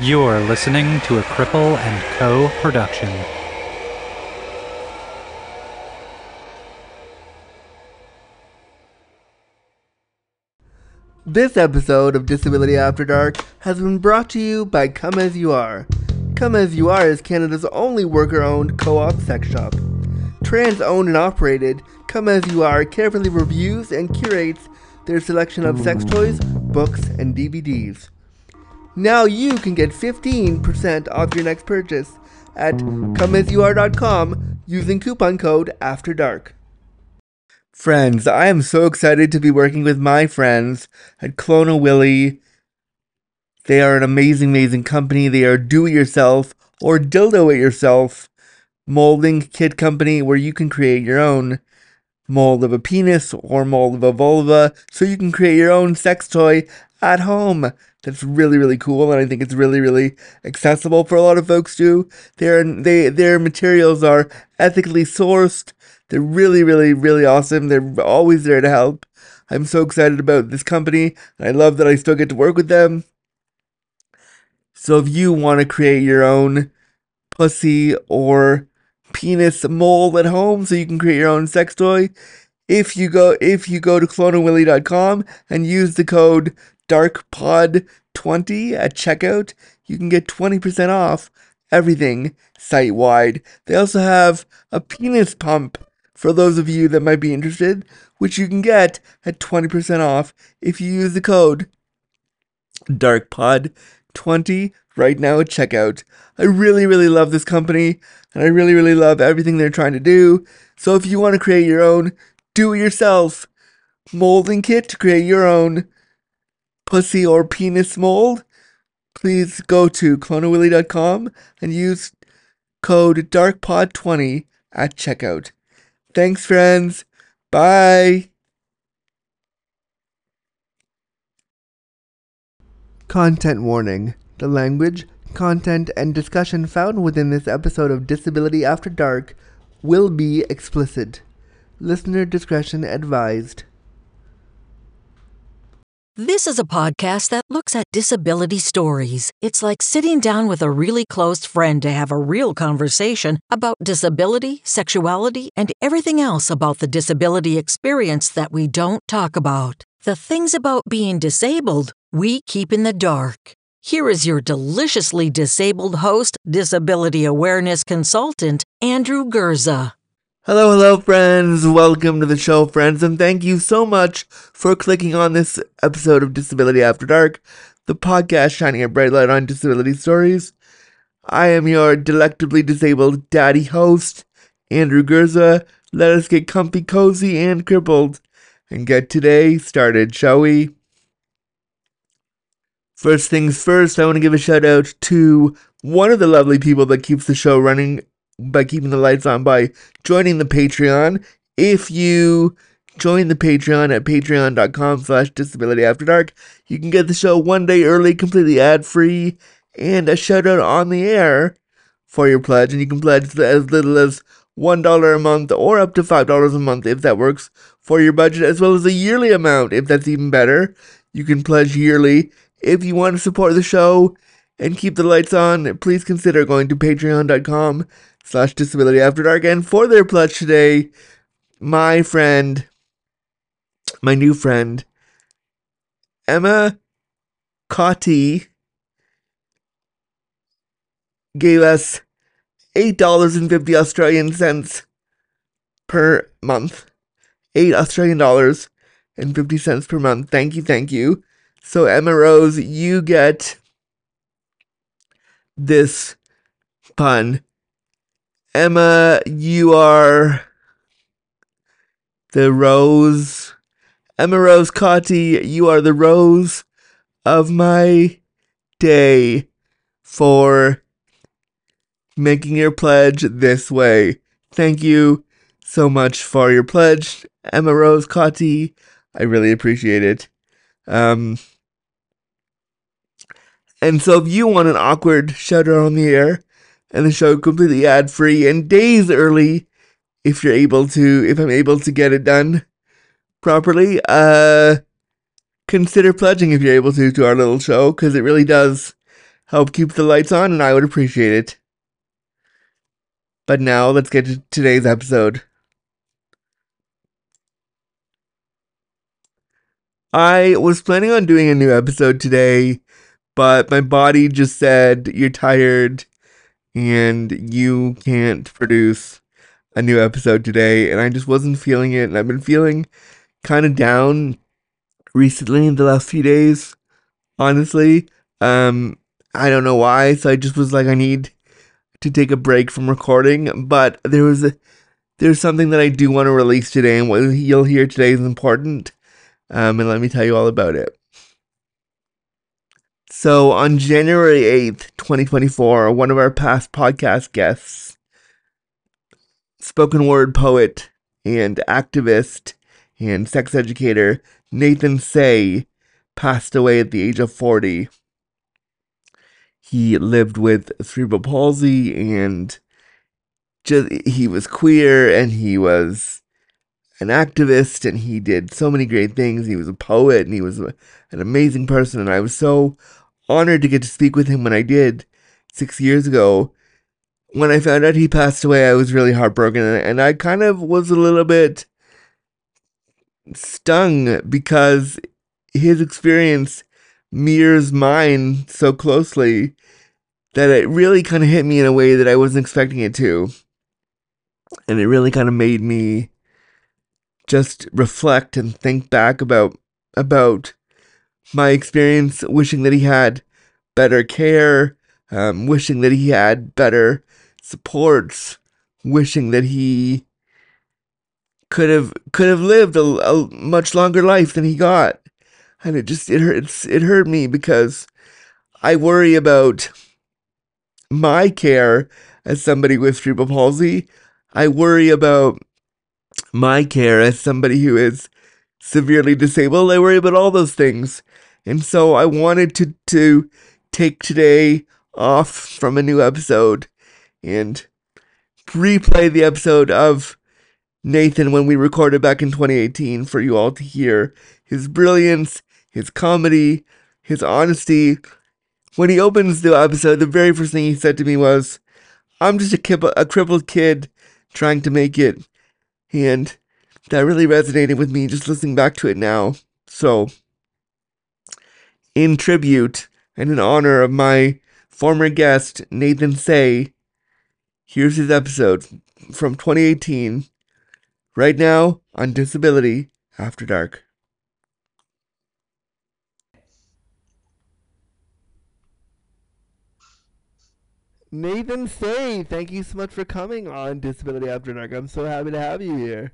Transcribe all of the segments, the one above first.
You're listening to a Cripple and Co. production. This episode of Disability After Dark has been brought to you by Come As You Are. Come As You Are is Canada's only worker owned co op sex shop. Trans owned and operated, Come As You Are carefully reviews and curates their selection of sex toys, books, and DVDs. Now you can get 15% off your next purchase at comeasyouare.com using coupon code After Dark. Friends, I am so excited to be working with my friends at Clone-A-Willy. They are an amazing, amazing company. They are do it yourself or dildo it yourself molding kit company where you can create your own mold of a penis or mold of a vulva so you can create your own sex toy at home. That's really, really cool, and I think it's really, really accessible for a lot of folks too. Their they their materials are ethically sourced. They're really, really, really awesome. They're always there to help. I'm so excited about this company, and I love that I still get to work with them. So if you want to create your own pussy or penis mold at home so you can create your own sex toy, if you go if you go to cloneawilly.com and use the code darkpod20 at checkout, you can get 20% off everything site wide. They also have a penis pump for those of you that might be interested, which you can get at 20% off if you use the code DARKPOD20 right now at checkout. I really, really love this company and I really, really love everything they're trying to do. So if you want to create your own do it yourself molding kit to create your own pussy or penis mold, please go to cloneawilly.com and use code DARKPOD20 at checkout. Thanks, friends. Bye. Content warning. The language, content, and discussion found within this episode of Disability After Dark will be explicit. Listener discretion advised. This is a podcast that looks at disability stories. It's like sitting down with a really close friend to have a real conversation about disability, sexuality, and everything else about the disability experience that we don't talk about. The things about being disabled we keep in the dark. Here is your deliciously disabled host, disability awareness consultant, Andrew Gurza. Hello, hello, friends. Welcome to the show, friends, and thank you so much for clicking on this episode of Disability After Dark, the podcast shining a bright light on disability stories. I am your delectably disabled daddy host, Andrew Gurza. Let us get comfy, cozy, and crippled and get today started, shall we? First things first, I want to give a shout out to one of the lovely people that keeps the show running by keeping the lights on by joining the Patreon. If you join the Patreon at patreon.com slash disability after dark, you can get the show one day early, completely ad free, and a shout out on the air for your pledge. And you can pledge as little as $1 a month or up to $5 a month if that works for your budget, as well as a yearly amount if that's even better. You can pledge yearly. If you want to support the show and keep the lights on, please consider going to patreon.com slash disability after dark. And for their pledge today, my friend, my new friend, Emma Cotti gave us $8.50 Australian cents per month. 8 Australian dollars and 50 cents per month. Thank you, thank you. So Emma Rose, you get this pun Emma, you are the rose. Emma Rose Cotti, you are the rose of my day for making your pledge this way. Thank you so much for your pledge, Emma Rose Cotti. I really appreciate it. Um, and so if you want an awkward shout out on the air, and the show completely ad free and days early if you're able to if I'm able to get it done properly. Uh consider pledging if you're able to to our little show because it really does help keep the lights on, and I would appreciate it. But now let's get to today's episode. I was planning on doing a new episode today, but my body just said you're tired and you can't produce a new episode today, and I just wasn't feeling it, and I've been feeling kind of down recently in the last few days, honestly. Um, I don't know why, so I just was like, I need to take a break from recording, but there was a, there's something that I do want to release today, and what you'll hear today is important. Um, and let me tell you all about it. So on January 8th, 2024, one of our past podcast guests, spoken word poet and activist and sex educator Nathan Say passed away at the age of 40. He lived with cerebral palsy and just he was queer and he was an activist and he did so many great things. He was a poet and he was an amazing person. And I was so honored to get to speak with him when I did six years ago. When I found out he passed away, I was really heartbroken and I kind of was a little bit stung because his experience mirrors mine so closely that it really kind of hit me in a way that I wasn't expecting it to. And it really kind of made me just reflect and think back about about my experience wishing that he had better care um, wishing that he had better supports wishing that he could have could have lived a, a much longer life than he got and it just it hurts it hurt me because i worry about my care as somebody with cerebral palsy i worry about my care as somebody who is severely disabled. I worry about all those things. And so I wanted to, to take today off from a new episode and replay the episode of Nathan when we recorded back in 2018 for you all to hear his brilliance, his comedy, his honesty. When he opens the episode, the very first thing he said to me was, I'm just a, kib- a crippled kid trying to make it. And that really resonated with me just listening back to it now. So, in tribute and in honor of my former guest, Nathan Say, here's his episode from 2018, right now on Disability After Dark. Nathan Say, thank you so much for coming on Disability After Dark. I'm so happy to have you here.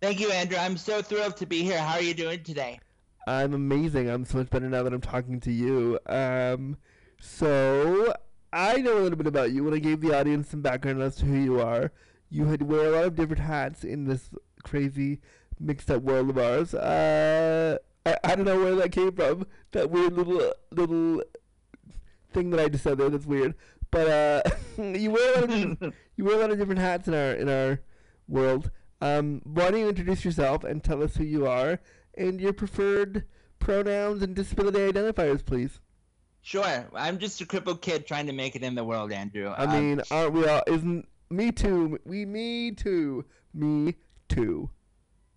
Thank you, Andrew. I'm so thrilled to be here. How are you doing today? I'm amazing. I'm so much better now that I'm talking to you. Um, so I know a little bit about you. When I gave the audience some background as to who you are, you had wear a lot of different hats in this crazy mixed up world of ours. Uh, I, I don't know where that came from. That weird little little thing that I just said there. That's weird. But uh, you wear a lot of you wear a lot of different hats in our in our world. Um, why don't you introduce yourself and tell us who you are and your preferred pronouns and disability identifiers, please? Sure. I'm just a crippled kid trying to make it in the world, Andrew. I um, mean, aren't we all? Isn't me too? We me too. Me too.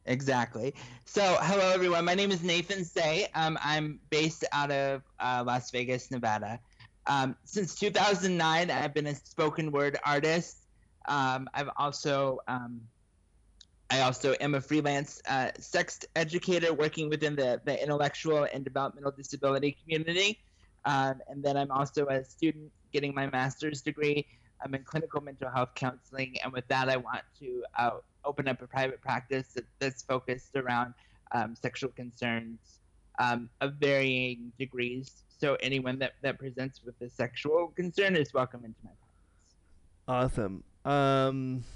Exactly. So, hello everyone. My name is Nathan Say. Um, I'm based out of uh, Las Vegas, Nevada. Um, since 2009, I've been a spoken word artist. Um, I've also um, I also am a freelance uh, sex educator working within the, the intellectual and developmental disability community. Um, and then I'm also a student getting my master's degree. I'm in clinical mental health counseling. And with that, I want to uh, open up a private practice that, that's focused around um, sexual concerns um, of varying degrees. So anyone that, that presents with a sexual concern is welcome into my practice. Awesome.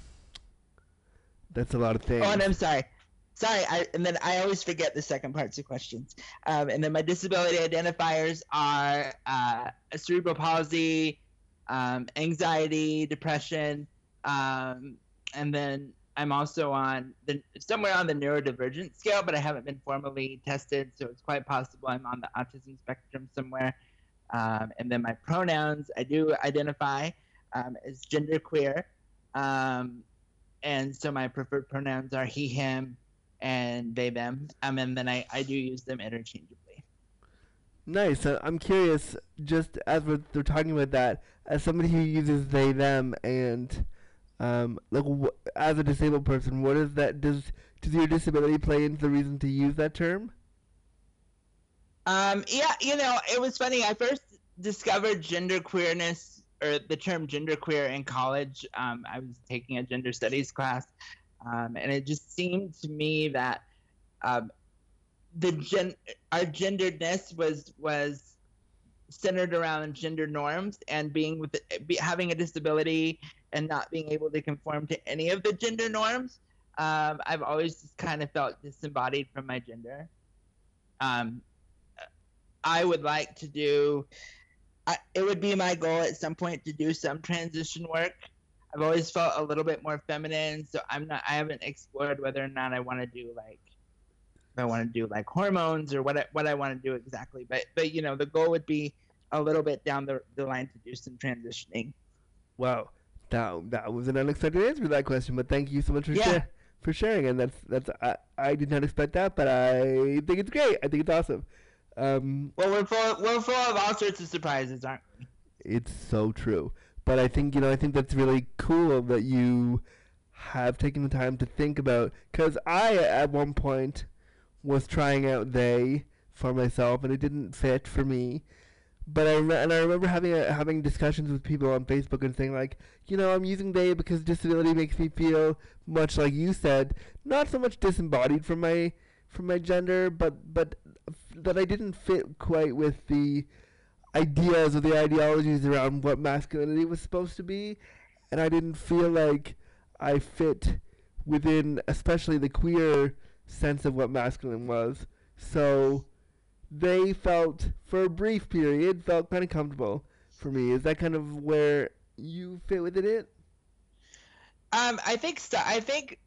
That's a lot of things. Oh, and I'm sorry. Sorry, I, and then I always forget the second parts of questions. Um, and then my disability identifiers are uh, cerebral palsy, um, anxiety, depression, um, and then I'm also on the somewhere on the neurodivergent scale, but I haven't been formally tested, so it's quite possible I'm on the autism spectrum somewhere. Um, and then my pronouns, I do identify um, as genderqueer. Um, and so my preferred pronouns are he, him, and they, them. Um, and then I, I do use them interchangeably. Nice. Uh, I'm curious, just as we're, we're talking about that, as somebody who uses they, them, and um, like wh- as a disabled person, what is that? Does does your disability play into the reason to use that term? Um, yeah, you know, it was funny. I first discovered gender queerness or the term genderqueer in college. Um, I was taking a gender studies class, um, and it just seemed to me that um, the gen our genderedness was was centered around gender norms and being with be, having a disability and not being able to conform to any of the gender norms. Um, I've always just kind of felt disembodied from my gender. Um, I would like to do. I, it would be my goal at some point to do some transition work. I've always felt a little bit more feminine, so I'm not. I haven't explored whether or not I want to do like. I want to do like hormones or what I, what I want to do exactly, but but you know the goal would be a little bit down the, the line to do some transitioning. Wow, that that was an unexpected answer to that question, but thank you so much for Yeah. share, for sharing. And that's that's I, I did not expect that, but I think it's great. I think it's awesome. Um, Well, we're full we're full of all sorts of surprises, aren't we? It's so true. But I think, you know, I think that's really cool that you have taken the time to think about. Because I, at one point, was trying out they for myself, and it didn't fit for me. But I and I remember having a, having discussions with people on Facebook and saying like, you know, I'm using they because disability makes me feel much like you said, not so much disembodied from my from my gender, but but that I didn't fit quite with the ideas or the ideologies around what masculinity was supposed to be, and I didn't feel like I fit within, especially the queer sense of what masculine was. So they felt, for a brief period, felt kind of comfortable for me. Is that kind of where you fit within it? Um, I think so. I think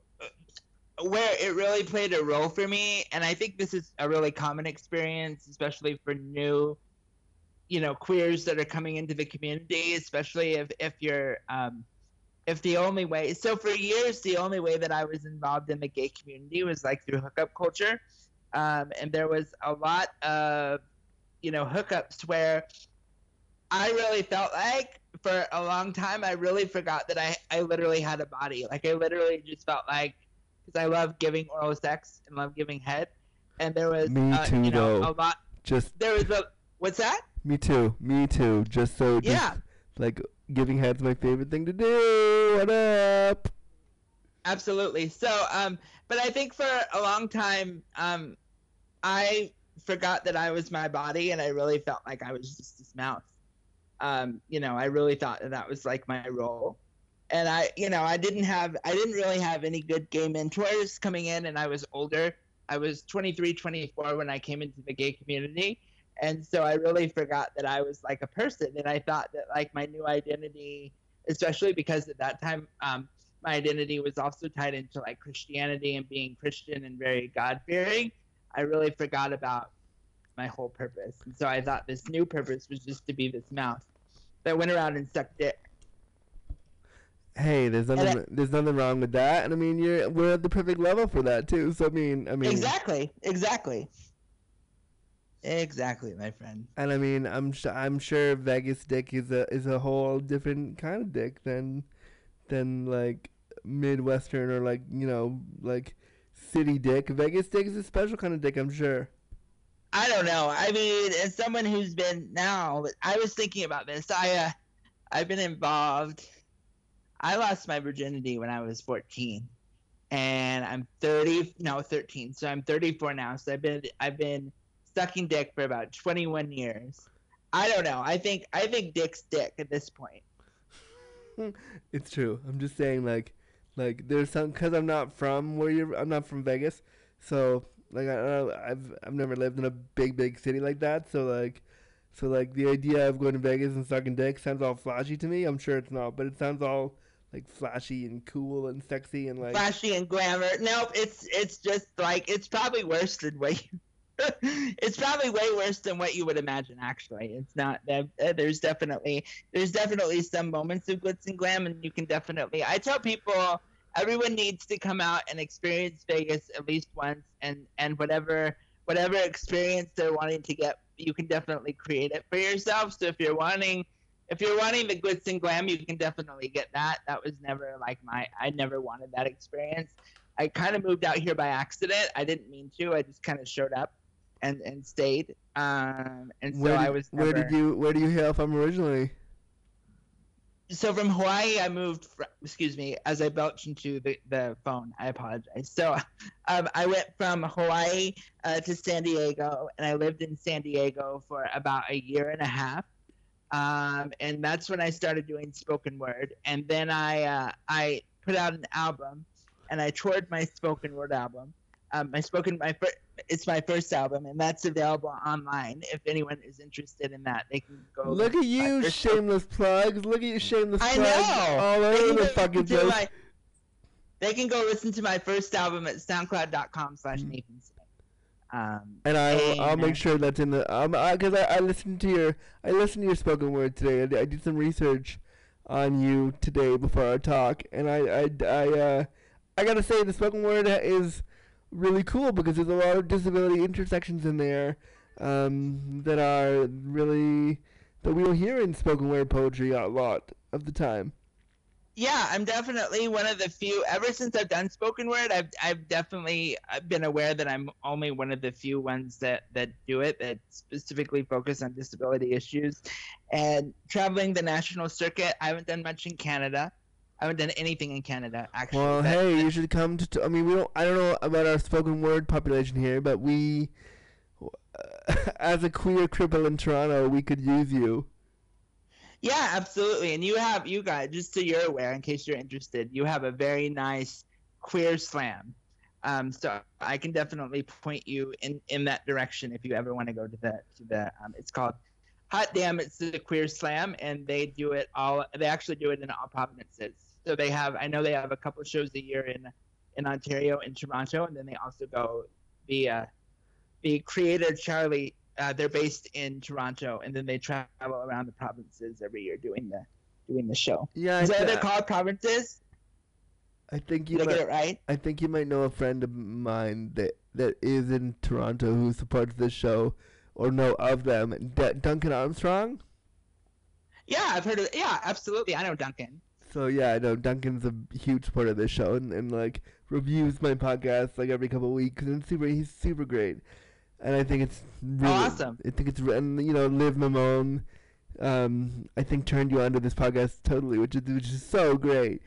where it really played a role for me, and I think this is a really common experience, especially for new, you know, queers that are coming into the community, especially if if you're um, if the only way. So for years, the only way that I was involved in the gay community was like through hookup culture, um, and there was a lot of, you know, hookups where I really felt like for a long time I really forgot that I, I literally had a body. Like I literally just felt like because I love giving oral sex and love giving head, and there was Me uh, too, you know though. a lot. Just There was a what's that? me too, me too. Just so just, Yeah. like giving head's my favorite thing to do. What up? Absolutely. So, um, but I think for a long time, um, I forgot that I was my body, and I really felt like I was just this mouth. Um, you know, I really thought that that was like my role, and I, you know, I didn't have, I didn't really have any good gay mentors coming in, and I was older. I was 23, 24 when I came into the gay community, and so I really forgot that I was like a person, and I thought that like my new identity, especially because at that time, um, my identity was also tied into like Christianity and being Christian and very God fearing. I really forgot about my whole purpose. And so I thought this new purpose was just to be this mouth that went around and sucked dick. Hey, there's nothing there's nothing wrong with that, and I mean you're we're at the perfect level for that too. So I mean, I mean, Exactly. Exactly. Exactly, my friend. and I mean, I'm sh- I'm sure Vegas dick is a is a whole different kind of dick than than like midwestern or like you know like city dick. Vegas dick is a special kind of dick, I'm sure. I don't know. I mean, as someone who's been now, I was thinking about this. I, uh, I've been involved. I lost my virginity when I was 14, and I'm 30. No, 13. So I'm 34 now. So I've been, I've been sucking dick for about 21 years. I don't know. I think, I think dick's dick at this point. It's true. I'm just saying, like, like there's some because I'm not from where you're. I'm not from Vegas, so like I, I've I've never lived in a big big city like that. So like, so like the idea of going to Vegas and sucking dick sounds all flashy to me. I'm sure it's not, but it sounds all like flashy and cool and sexy and like. Flashy and glamour. Nope. It's, it's just like it's probably worse than what you. it's probably way worse than what you would imagine. Actually, it's not. uh, There's definitely there's definitely some moments of glitz and glam, and you can definitely. I tell people everyone needs to come out and experience Vegas at least once, and and whatever whatever experience they're wanting to get, you can definitely create it for yourself. So if you're wanting if you're wanting the glitz and glam, you can definitely get that. That was never like my I never wanted that experience. I kind of moved out here by accident. I didn't mean to. I just kind of showed up and and stayed. Um, and so where did, I was. Never... Where did you Where do you hail from originally? So from Hawaii, I moved. Fr- excuse me, as I belched into the, the phone. I apologize. So, um, I went from Hawaii uh, to San Diego, and I lived in San Diego for about a year and a half. Um, and that's when I started doing spoken word. And then I uh, I put out an album, and I toured my spoken word album. Um, my spoken my first it's my first album, and that's available online. If anyone is interested in that, they can go. Look at you, shameless plugs! Look at you, shameless I plugs! know. All over the fucking place. My, they can go listen to my first album at SoundCloud.com/slash Mm. Nathan. Um, And I, will I'll make sure that's in the um, because I, I, listened to your, I listened to your spoken word today. I, did- I did some research on you today before our talk, and I, I, I, uh, I gotta say the spoken word is really cool because there's a lot of disability intersections in there, um, that are really that we don't hear in spoken word poetry a lot of the time. Yeah, I'm definitely one of the few. Ever since I've done spoken word, I've I've definitely I've been aware that I'm only one of the few ones that that do it that specifically focus on disability issues. And traveling the national circuit, I haven't done much in Canada. I haven't done anything in Canada actually. Well, but- hey, you should come to. T- I mean, we don't. I don't know about our spoken word population here, but we, as a queer cripple in Toronto, we could use you. Yeah, absolutely. And you have you guys just so you're aware, in case you're interested, you have a very nice queer slam. Um, so I can definitely point you in in that direction if you ever want to go to the to the. Um, it's called Hot Damn! It's the Queer Slam, and they do it all. They actually do it in all provinces. So they have. I know they have a couple shows a year in in Ontario and Toronto, and then they also go the uh, the creator Charlie uh, they're based in Toronto, and then they travel around the provinces every year doing the doing the show. Yeah, Is that they're called provinces? I think you Did might. get it right? I think you might know a friend of mine that that is in Toronto who supports this show, or know of them. D- Duncan Armstrong. Yeah, I've heard of. Yeah, absolutely. I know Duncan. So yeah, I know Duncan's a huge part of this show and, and like reviews my podcast like every couple of weeks and super he's super great. And I think it's really awesome. I think it's re- and you know Liv Mamone, um, I think turned you onto this podcast totally, which is which is so great.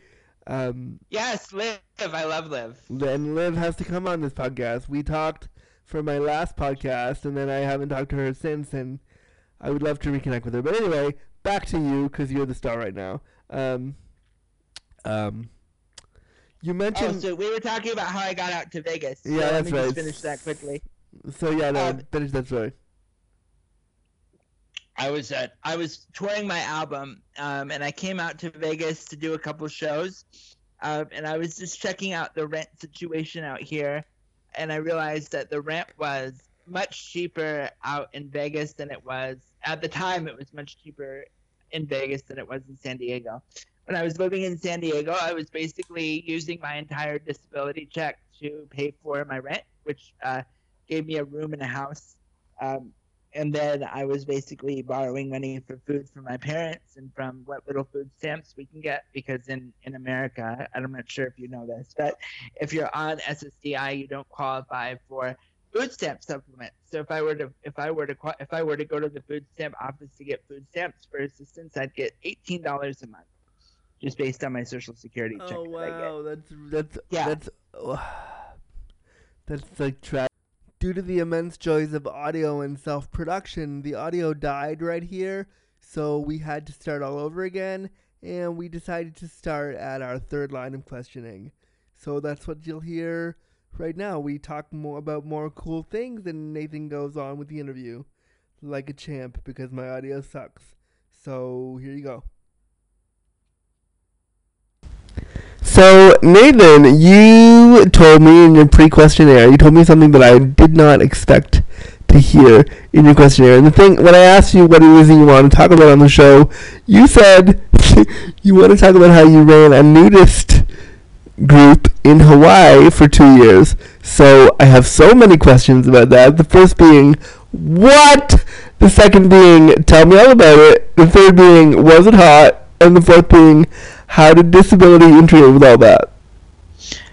Um, Yes, Liv. I love Liv. and Liv has to come on this podcast. We talked for my last podcast, and then I haven't talked to her since, and I would love to reconnect with her. But anyway, back to you because you're the star right now. Um, um, you mentioned. Oh, so we were talking about how I got out to Vegas. So Yeah, let that's me right. Just finish that quickly. So yeah, no, um, finish that story. I was uh, I was touring my album, um, and I came out to Vegas to do a couple shows, um, and I was just checking out the rent situation out here, and I realized that the rent was much cheaper out in Vegas than it was at the time. It was much cheaper in Vegas than it was in San Diego. When I was living in San Diego, I was basically using my entire disability check to pay for my rent, which uh, gave me a room in a house. Um, and then I was basically borrowing money for food from my parents and from what little food stamps we can get because in in America, I'm not sure if you know this, but if you're on SSDI, you don't qualify for food stamp supplement. So if I were to if I were to if I were to go to the food stamp office to get food stamps for assistance, I'd get eighteen dollars a month, just based on my social security check. Oh that I get. wow, that's that's Yeah. that's that's like tragic. Due to the immense joys of audio and self-production, the audio died right here, so we had to start all over again, and we decided to start at our third line of questioning. So that's what you'll hear right now. We talk more about more cool things, and Nathan goes on with the interview like a champ because my audio sucks. So here you go. So, Nathan, you told me in your pre questionnaire, you told me something that I did not expect to hear in your questionnaire. And the thing, when I asked you what it is you want to talk about on the show, you said you want to talk about how you ran a nudist group in Hawaii for two years. So I have so many questions about that. The first being, what? The second being, tell me all about it. The third being, was it hot? And the fourth being, how did disability interfere with all that?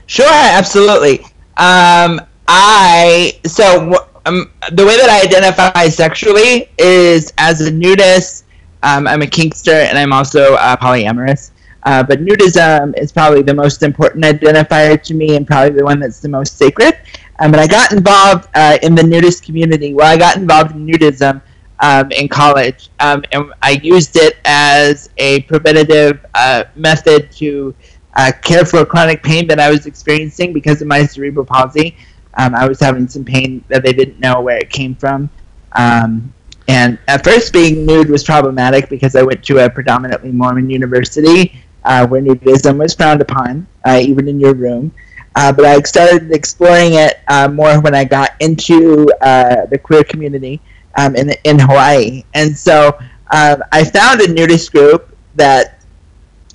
Sure, absolutely. Um, I so um, the way that I identify sexually is as a nudist. Um, I'm a kinkster and I'm also uh, polyamorous. Uh, but nudism is probably the most important identifier to me and probably the one that's the most sacred. Um, but I got involved uh, in the nudist community. Well, I got involved in nudism um, in college, um, and I used it as a preventative uh, method to uh, care for chronic pain that I was experiencing because of my cerebral palsy. Um, I was having some pain that they didn't know where it came from. Um, and at first, being nude was problematic because I went to a predominantly Mormon university uh, where nudism was frowned upon, uh, even in your room. Uh, but I started exploring it uh, more when I got into uh, the queer community um, in, in Hawaii. And so um, I found a nudist group that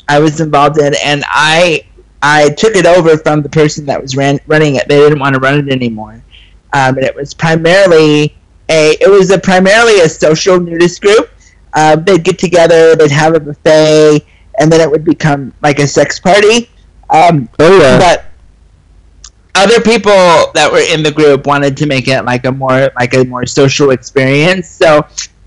I was involved in, and I I took it over from the person that was ran, running it. They didn't want to run it anymore, um, and it was primarily a it was a primarily a social nudist group. Uh, they'd get together, they'd have a buffet, and then it would become like a sex party. Um, oh yeah. But other people that were in the group wanted to make it like a more like a more social experience. So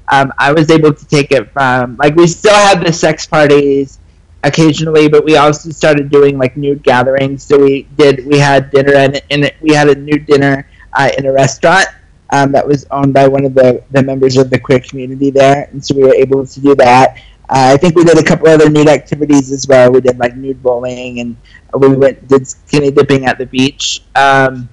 um, I was able to take it from like we still had the sex parties occasionally, but we also started doing like nude gatherings. So we did we had dinner and, and we had a nude dinner uh, in a restaurant um, that was owned by one of the, the members of the queer community there, and so we were able to do that. Uh, I think we did a couple other nude activities as well. We did like nude bowling, and we went did skinny dipping at the beach. Um,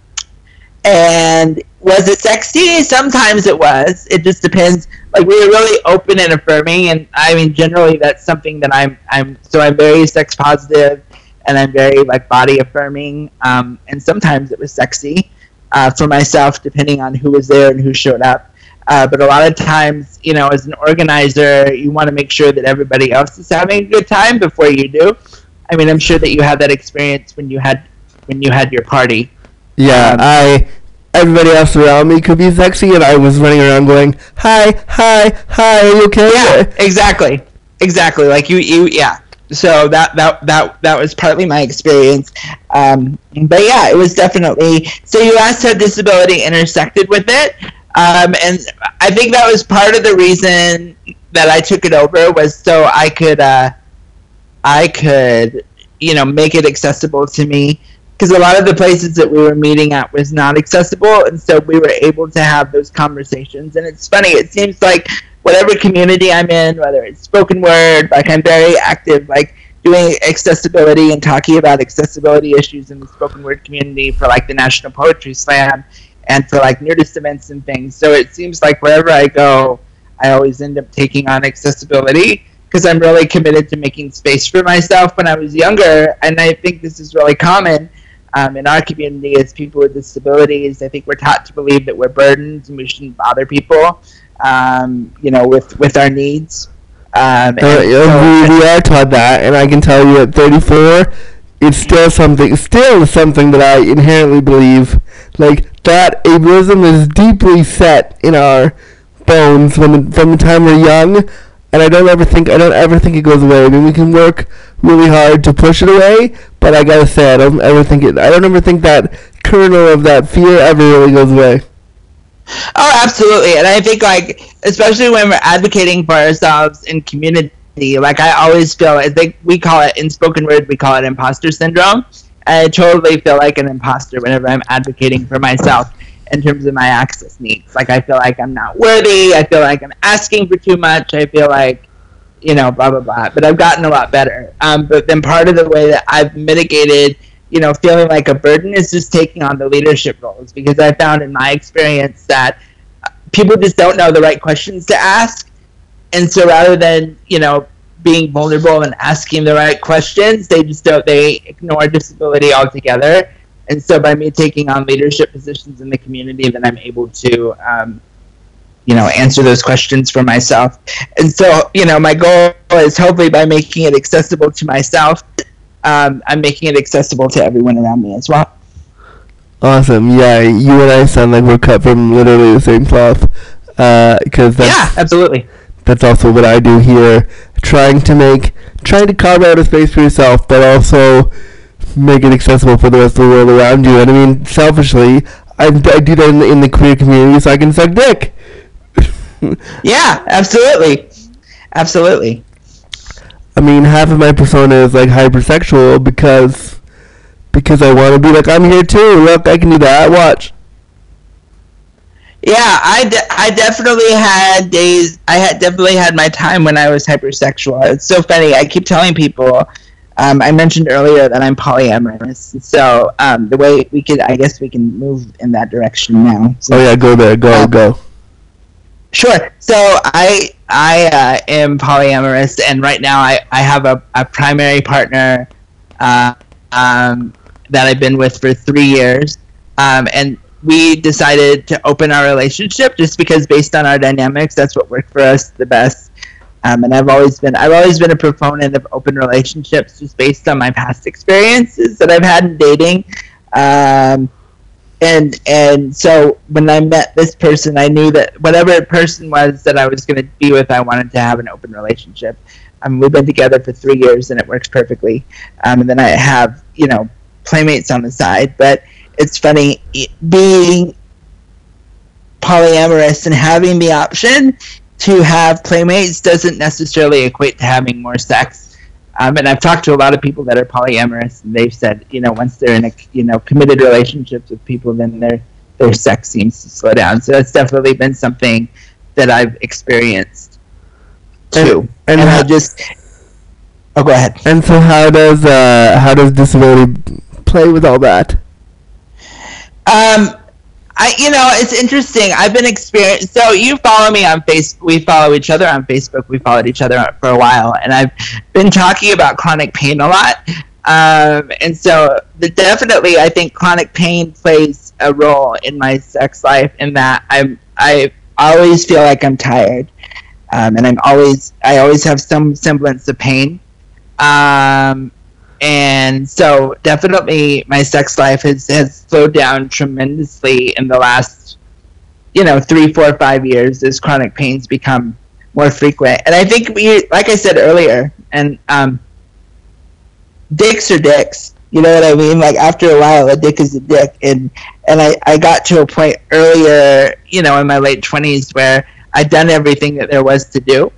and was it sexy? Sometimes it was. It just depends. Like we were really open and affirming, and I mean, generally that's something that I'm. I'm so I'm very sex positive, and I'm very like body affirming. Um, and sometimes it was sexy uh, for myself, depending on who was there and who showed up. Uh, but a lot of times, you know, as an organizer, you want to make sure that everybody else is having a good time before you do. I mean, I'm sure that you had that experience when you had when you had your party. Yeah, um, I everybody else around me could be sexy, and I was running around going, "Hi, hi, hi, are you okay?" Yeah, exactly, exactly. Like you, you, yeah. So that that that that was partly my experience, um, but yeah, it was definitely. So you asked how disability intersected with it. Um, and I think that was part of the reason that I took it over was so I could, uh, I could, you know, make it accessible to me because a lot of the places that we were meeting at was not accessible, and so we were able to have those conversations. And it's funny; it seems like whatever community I'm in, whether it's spoken word, like I'm very active, like doing accessibility and talking about accessibility issues in the spoken word community for like the National Poetry Slam and for like nudist events and things. So it seems like wherever I go, I always end up taking on accessibility because I'm really committed to making space for myself when I was younger. And I think this is really common um, in our community as people with disabilities. I think we're taught to believe that we're burdens and we shouldn't bother people, um, you know, with, with our needs. Um, uh, so, we, we are taught that, and I can tell you at 34, it's still something, still something that I inherently believe. Like that ableism is deeply set in our bones from from the time we're young, and I don't ever think I don't ever think it goes away. I mean, we can work really hard to push it away, but I gotta say, I don't ever think it. I don't ever think that kernel of that fear ever really goes away. Oh, absolutely, and I think like especially when we're advocating for ourselves in community, like I always feel, I think we call it in spoken word, we call it imposter syndrome I totally feel like an imposter whenever I'm advocating for myself in terms of my access needs. Like I feel like I'm not worthy. I feel like I'm asking for too much. I feel like, you know, blah blah blah. But I've gotten a lot better. Um, but then part of the way that I've mitigated, you know, feeling like a burden is just taking on the leadership roles because I found in my experience that people just don't know the right questions to ask, and so rather than you know being vulnerable and asking the right questions. They just don't, they ignore disability altogether. And so by me taking on leadership positions in the community, then I'm able to, um, you know answer those questions for myself and so you know my goal is hopefully by making it accessible to myself um, i'm making it accessible to everyone around me as well Awesome. Yeah, you and I sound like we're cut from literally the same cloth. Because that's yeah absolutely that's also what I do here, trying to make trying to carve out a space for yourself, but also make it accessible for the rest of the world around you. And I mean, selfishly, I, I do that in the, in the queer community so I can suck dick. yeah absolutely absolutely I mean, half of my persona is like hypersexual because because I want to be like I'm here too. Look, I can do that. Watch. Yeah, I, de- I definitely had days. I had definitely had my time when I was hypersexual. It's so funny. I keep telling people. Um, I mentioned earlier that I'm polyamorous. So um, the way we could, I guess, we can move in that direction now. So, Oh yeah, go there. Go Um, go. Sure. So I I uh, am polyamorous, and right now I, I have a, a primary partner uh, um, that I've been with for three years, um, and we decided to open our relationship just because based on our dynamics, that's what worked for us the best. Um, and I've always been I've always been a proponent of open relationships just based on my past experiences that I've had in dating. Um, and and so when I met this person, I knew that whatever person was that I was going to be with, I wanted to have an open relationship. Um, we've been together for three years, and it works perfectly. Um, and then I have you know playmates on the side, but it's funny being polyamorous and having the option to have playmates doesn't necessarily equate to having more sex. Um, and I've talked to a lot of people that are polyamorous, and they've said, you know, once they're in a you know committed relationships with people, then their their sex seems to slow down. So that's definitely been something that I've experienced too. and And, I how- just oh, go ahead. And so how does uh how does disability play with all that? Um, I you know it's interesting. I've been experienced. So you follow me on Facebook. We follow each other on Facebook. We followed each other for a while, and I've been talking about chronic pain a lot. Um, and so the, definitely, I think chronic pain plays a role in my sex life. In that I'm I always feel like I'm tired, um, and I'm always I always have some semblance of pain. Um, and so definitely my sex life has, has slowed down tremendously in the last you know three four five years as chronic pains become more frequent. And i think we like i said earlier and um dicks are dicks. You know what i mean? Like after a while a dick is a dick. And and i i got to a point earlier you know in my late 20s where i'd done everything that there was to do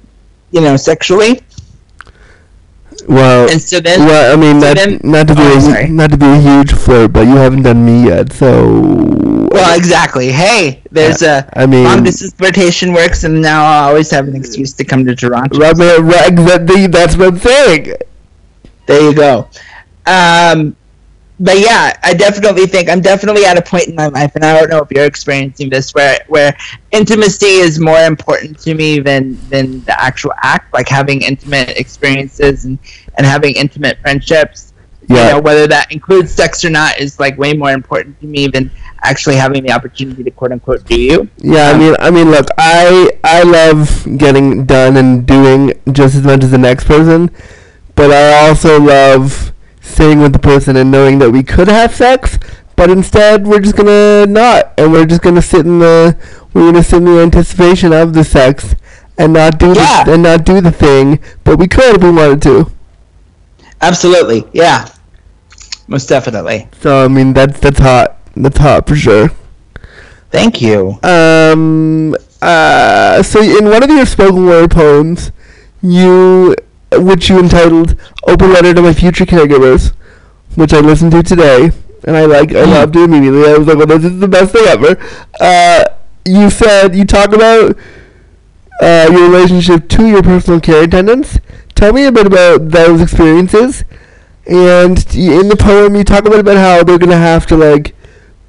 you know sexually Well, and so then well, I mean, so not, then- not to be oh, a, not to be a huge flirt, but you haven't done me yet, so. Well, exactly. Hey, there's a I mean- long distance flirtation works, and now I always have an excuse to come to Toronto. Rub it, right, exactly, that's what I'm saying. There you go. Um, but yeah, I definitely think I'm definitely at a point in my life, and I don't know if you're experiencing this, where where intimacy is more important to me than than the actual act, like having intimate experiences and and having intimate friendships. Yeah. You know, whether that includes sex or not is like way more important to me than actually having the opportunity to quote unquote do you. Yeah, I Um, mean, I mean, look, I I love getting done and doing just as much as the next person, but I also love staying with the person and knowing that we could have sex, but instead we're just gonna not, and we're just gonna sit in the we're gonna sit in the anticipation of the sex and not do Yeah. the and not do the thing, but we could if we wanted to. Absolutely, yeah, most definitely. So I mean, that's that's hot. That's hot for sure. Thank you. Um. Uh. So in one of your spoken word poems, you, which you entitled "Open Letter to My Future Caregivers," which I listened to today, and I like, I loved it immediately. I was like, "Well, this is the best thing ever." Uh. You said you talk about uh, your relationship to your personal care attendants. Tell me a bit about those experiences. And in the poem, you talk a bit about how they're gonna have to like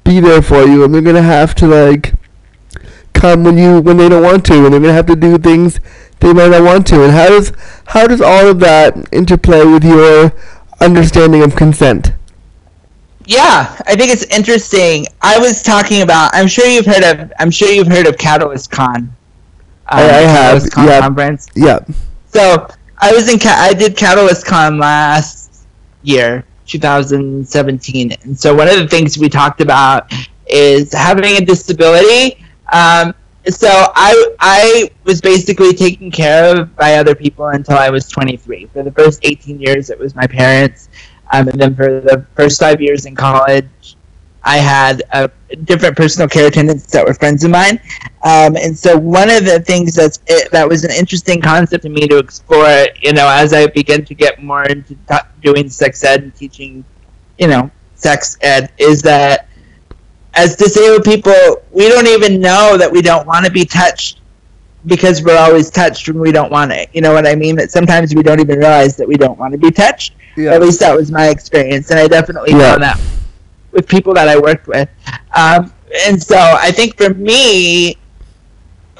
be there for you, and they're gonna have to like come when you when they don't want to, and they're gonna have to do things they might not want to. And how does how does all of that interplay with your understanding of consent? Yeah, I think it's interesting. I was talking about. I'm sure you've heard of. I'm sure you've heard of Catalyst Con. Um, I, I have. Catalyst Con Yeah. conference. Yeah. So I was in. I did Catalyst Con last year, 2017, and so one of the things we talked about is having a disability. Um, so I I was basically taken care of by other people until I was 23. For the first 18 years, it was my parents, um, and then for the first five years in college, I had different personal care attendants that were friends of mine. Um, and so one of the things that's it, that was an interesting concept to me to explore, you know, as I began to get more into t- doing sex ed and teaching, you know, sex ed, is that as disabled people, we don't even know that we don't want to be touched because we're always touched when we don't want it. You know what I mean? That sometimes we don't even realize that we don't want to be touched. Yeah. At least that was my experience, and I definitely Yeah. found that with people that I worked with. Um, and so I think for me,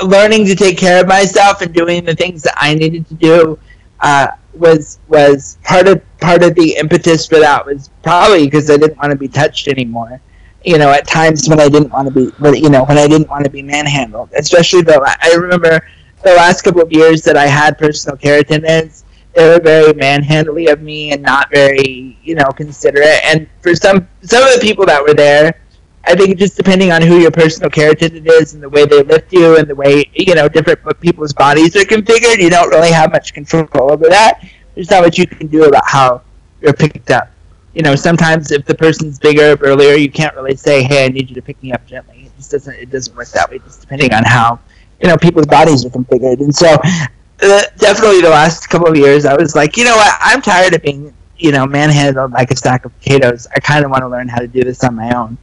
learning to take care of myself and doing the things that I needed to do uh, was was part of part of the impetus for that was probably because I didn't want to be touched anymore. You know, at times when I didn't want to be, you know, when I didn't want to be manhandled. Especially la- I remember the last couple of years that I had personal care attendants. They were very manhandly of me and not very, you know, considerate. And for some some of the people that were there, I think just depending on who your personal care attendant is and the way they lift you and the way you know different people's bodies are configured, you don't really have much control over that. There's not much you can do about how you're picked up. You know, sometimes if the person's bigger, earlier, you can't really say, "Hey, I need you to pick me up gently." It just doesn't. It doesn't work that way. Just depending on how you know people's bodies are configured. And so, uh, definitely the last couple of years, I was like, you know what? I'm tired of being you know manhandled like a stack of potatoes. I kind of want to learn how to do this on my own.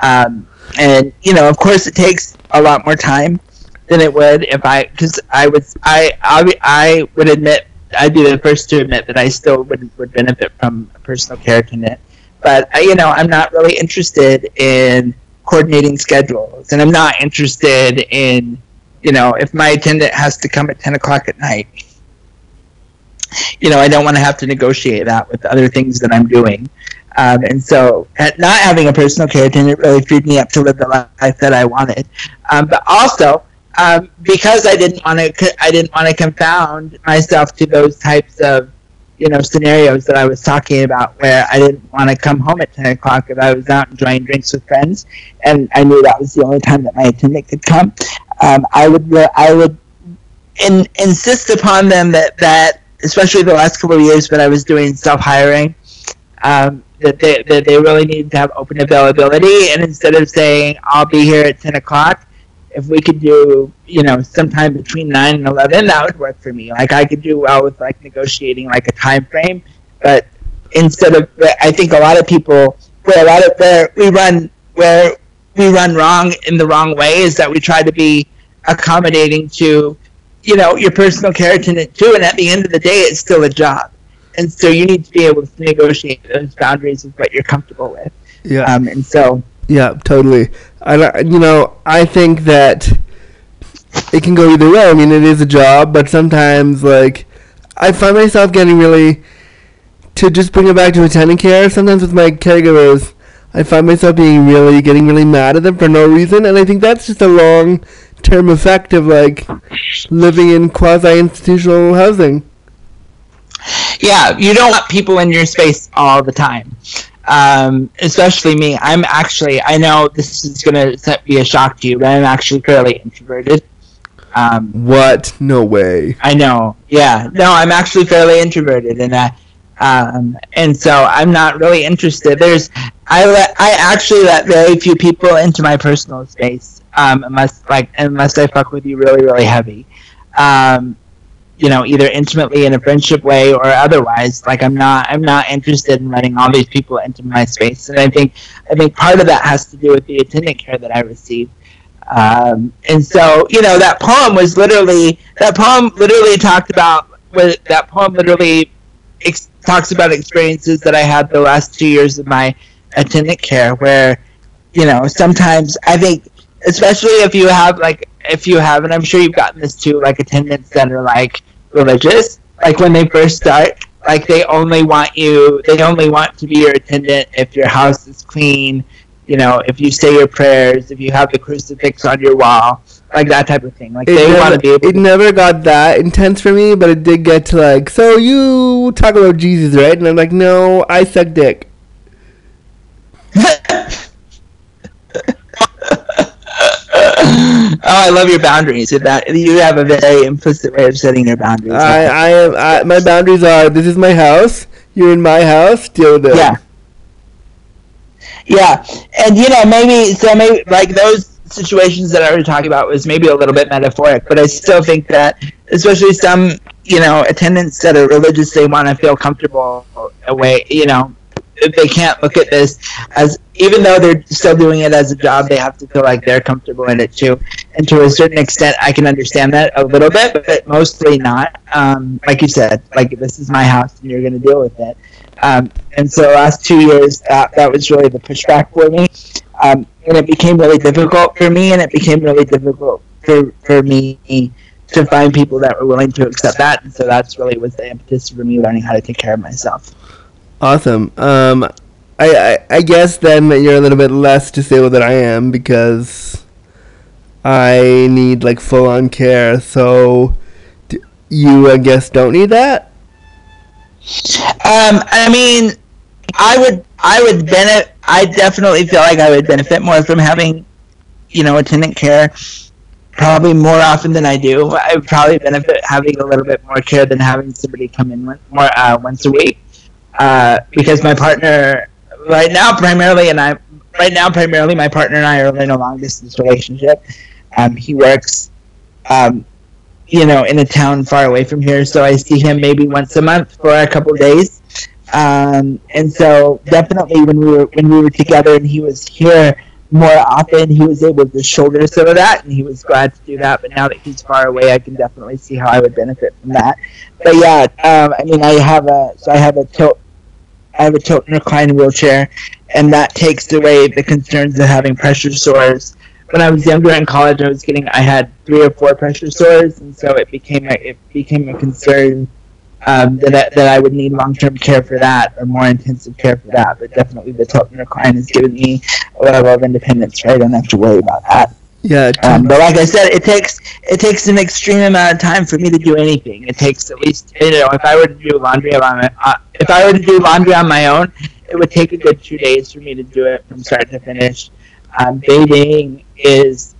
Um, and you know, of course, it takes a lot more time than it would if I, because I was, I, I, I would admit, I'd be the first to admit that I still would would benefit from a personal care attendant. But I, you know, I'm not really interested in coordinating schedules, and I'm not interested in, you know, if my attendant has to come at 10 o'clock at night. You know, I don't want to have to negotiate that with other things that I'm doing. Um, and so, not having a personal care attendant really freed me up to live the life that I wanted. Um, but also, um, because I didn't want to, I didn't want to confound myself to those types of, you know, scenarios that I was talking about, where I didn't want to come home at ten o'clock if I was out enjoying drinks with friends, and I knew that was the only time that my attendant could come. Um, I would, I would, in, insist upon them that that, especially the last couple of years when I was doing self hiring. Um, that they, that they really need to have open availability. And instead of saying, I'll be here at 10 o'clock, if we could do, you know, sometime between 9 and 11, that would work for me. Like, I could do well with, like, negotiating, like, a time frame. But instead of, I think a lot of people, where a lot of, where we run, where we run wrong in the wrong way is that we try to be accommodating to, you know, your personal care attendant too. And at the end of the day, it's still a job and so you need to be able to negotiate those boundaries of what you're comfortable with. Yeah. Um, and so, Yeah, totally. I, you know, I think that it can go either way. I mean, it is a job, but sometimes, like, I find myself getting really, to just bring it back to attendant care, sometimes with my caregivers, I find myself being really, getting really mad at them for no reason, and I think that's just a long term effect of, like, living in quasi institutional housing. yeah, you don't want people in your space all the time. Um, especially me. I'm actually, I know this is going to be a shock to you, but I'm actually fairly introverted. Um, What? No way. I know. Yeah. No, I'm actually fairly introverted, and uh, um, and so I'm not really interested. There's, I let, I actually let very few people into my personal space, um, unless like unless I fuck with you really, really heavy. Um, you know, either intimately in a friendship way or otherwise. Like I'm not, I'm not interested in letting all these people into my space, and I think, I think part of that has to do with the attendant care that I received Um, and so, you know, that poem was literally that poem literally talked about that poem literally ex- talks about experiences that I had the last two years of my attendant care, where you know sometimes I think, especially if you have like if you have, and I'm sure you've gotten this too, like attendants that are like religious, like when they first start, like they only want you, they only want to be your attendant if your house is clean, you know, if you say your prayers, if you have the crucifix on your wall, like that type of thing. Like It they want to be able. it never got that intense for me, but it did get to like, so you talk about Jesus, right? And I'm like, no, I suck dick. oh, Oh, I love your boundaries. If that you have a very implicit way of setting your boundaries. I, I am. I, my boundaries are: this is my house. You're in my house. Deal with it. Yeah. Yeah, and you know maybe so maybe like those situations that I was talking about was maybe a little bit metaphoric, but I still think that especially some you know attendants that are religious, they want to feel comfortable away. You know, they can't look at this as even though they're still doing it as a job, they have to feel like they're comfortable in it too. And to a certain extent, I can understand that a little bit, but mostly not. Um, like you said, like this is my house and you're going to deal with it. Um, and so last two years, that, that was really the pushback for me. Um, and it became really difficult for me, and it became really difficult for, for me to find people that were willing to accept that. And so that's really was the impetus for me learning how to take care of myself. Awesome. Um, I, I I guess then that you're a little bit less disabled than I am because I need like full on care. So you I guess don't need that. Um, I mean, I would, I would benefit. I definitely feel like I would benefit more from having, you know, attendant care, probably more often than I do. I would probably benefit having a little bit more care than having somebody come in more uh, once a week, uh, because my partner right now primarily, and I right now primarily my partner and I are in a long distance relationship. Um, he works, um, you know, in a town far away from here, so I see him maybe once a month for a couple days. Um, and so definitely when we were when we were together and he was here more often, he was able to shoulder some of that, and he was glad to do that. But now that he's far away, I can definitely see how I would benefit from that. But yeah, um, I mean, I have a so I have a tilt, I have a tilt and recline wheelchair, and that takes away the concerns of having pressure sores. When I was younger in college, I was getting I had three or four pressure sores, and so it became a, it became a concern um, that, I, that I would need long term care for that or more intensive care for that. But definitely the and recline has given me a level of independence, right? I don't have to worry about that. Yeah. Um, but like I said, it takes it takes an extreme amount of time for me to do anything. It takes at least you know if I were to do laundry on my uh, if I were to do laundry on my own, it would take a good two days for me to do it from start to finish. Um, bathing is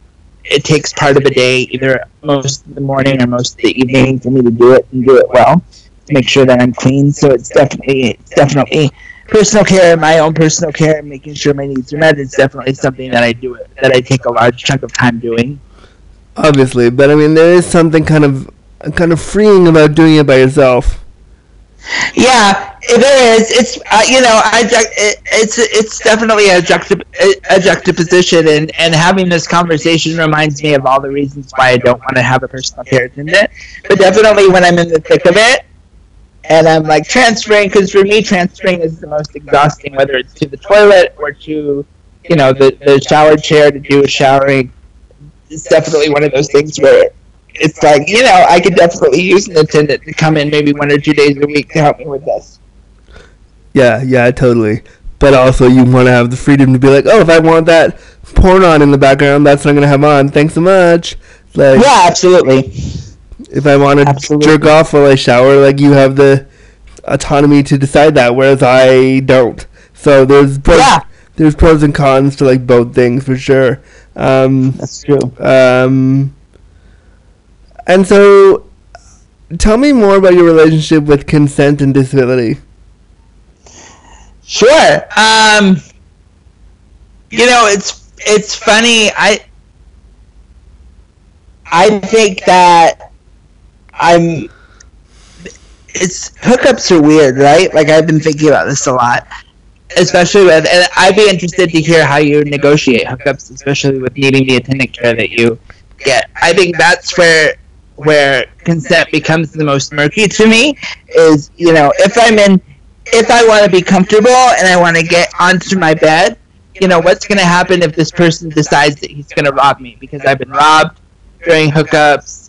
it takes part of the day, either most of the morning or most of the evening, for me to do it and do it well. Make sure that I'm clean. So it's definitely it's definitely personal care, my own personal care, making sure my needs are met. It's definitely something that I do that I take a large chunk of time doing. Obviously, but I mean, there is something kind of kind of freeing about doing it by yourself. Yeah, there is. It's uh, you know, I it, it's it's definitely a, juxtap- a juxtaposition, and and having this conversation reminds me of all the reasons why I don't want to have a personal care attendant. But definitely when I'm in the thick of it, and I'm like transferring, because for me transferring is the most exhausting, whether it's to the toilet or to you know the the shower chair to do a showering. It's definitely one of those things where it's like you know I could definitely use an attendant to come in maybe one or two days a week to help me with this. Yeah, yeah, totally. But also, you want to have the freedom to be like, oh, if I want that porn on in the background, that's what I'm gonna have on. Thanks so much. Like, Yeah, absolutely. If I want to Absolutely. jerk off while I shower, like you have the autonomy to decide that, whereas I don't. So there's pros, Yeah. there's pros and cons to like both things for sure. Um, That's true. um, and so, tell me more about your relationship with consent and disability. Sure. Um, you know, it's it's funny. I I think that I'm. It's hookups are weird, right? Like I've been thinking about this a lot, especially with. And I'd be interested to hear how you negotiate hookups, especially with needing the attendant care that you get. I think that's where where consent becomes the most murky to me. Is you know if I'm in if I want to be comfortable and I want to get onto my bed, you know, what's going to happen if this person decides that he's going to rob me? Because I've been robbed during hookups.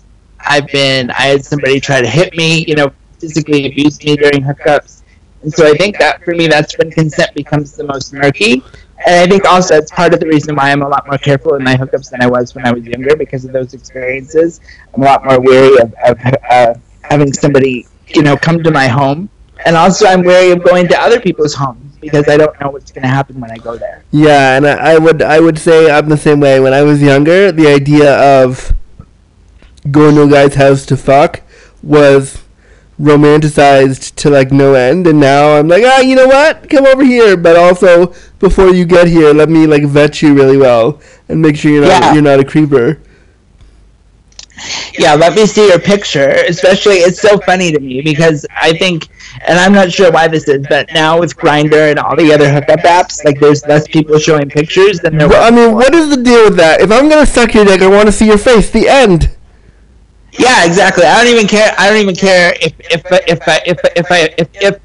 I've been, I had somebody try to hit me, you know, physically abuse me during hookups. And so I think that for me, that's when consent becomes the most murky. And I think also it's part of the reason why I'm a lot more careful in my hookups than I was when I was younger because of those experiences. I'm a lot more wary of, of uh, having somebody, you know, come to my home. And also I'm wary of going to other people's homes because I don't know what's going to happen when I go there. Yeah, and I, I would I would say I'm the same way. When I was younger, the idea of going to a guy's house to fuck was romanticized to like no end and now I'm like, ah, you know what? Come over here, but also before you get here, let me like vet you really well and make sure you're not Yeah. you're not a creeper. yeah, let me see your picture. Especially, it's so funny to me because I think, and I'm not sure why this is, but now with Grindr and all the other hookup apps, like there's less people showing pictures than there. Well, I mean, before. what is the deal with that? If I'm gonna suck your dick, I want to see your face. The end. Yeah, exactly. I don't even care. I don't even care if if if I if if I if if.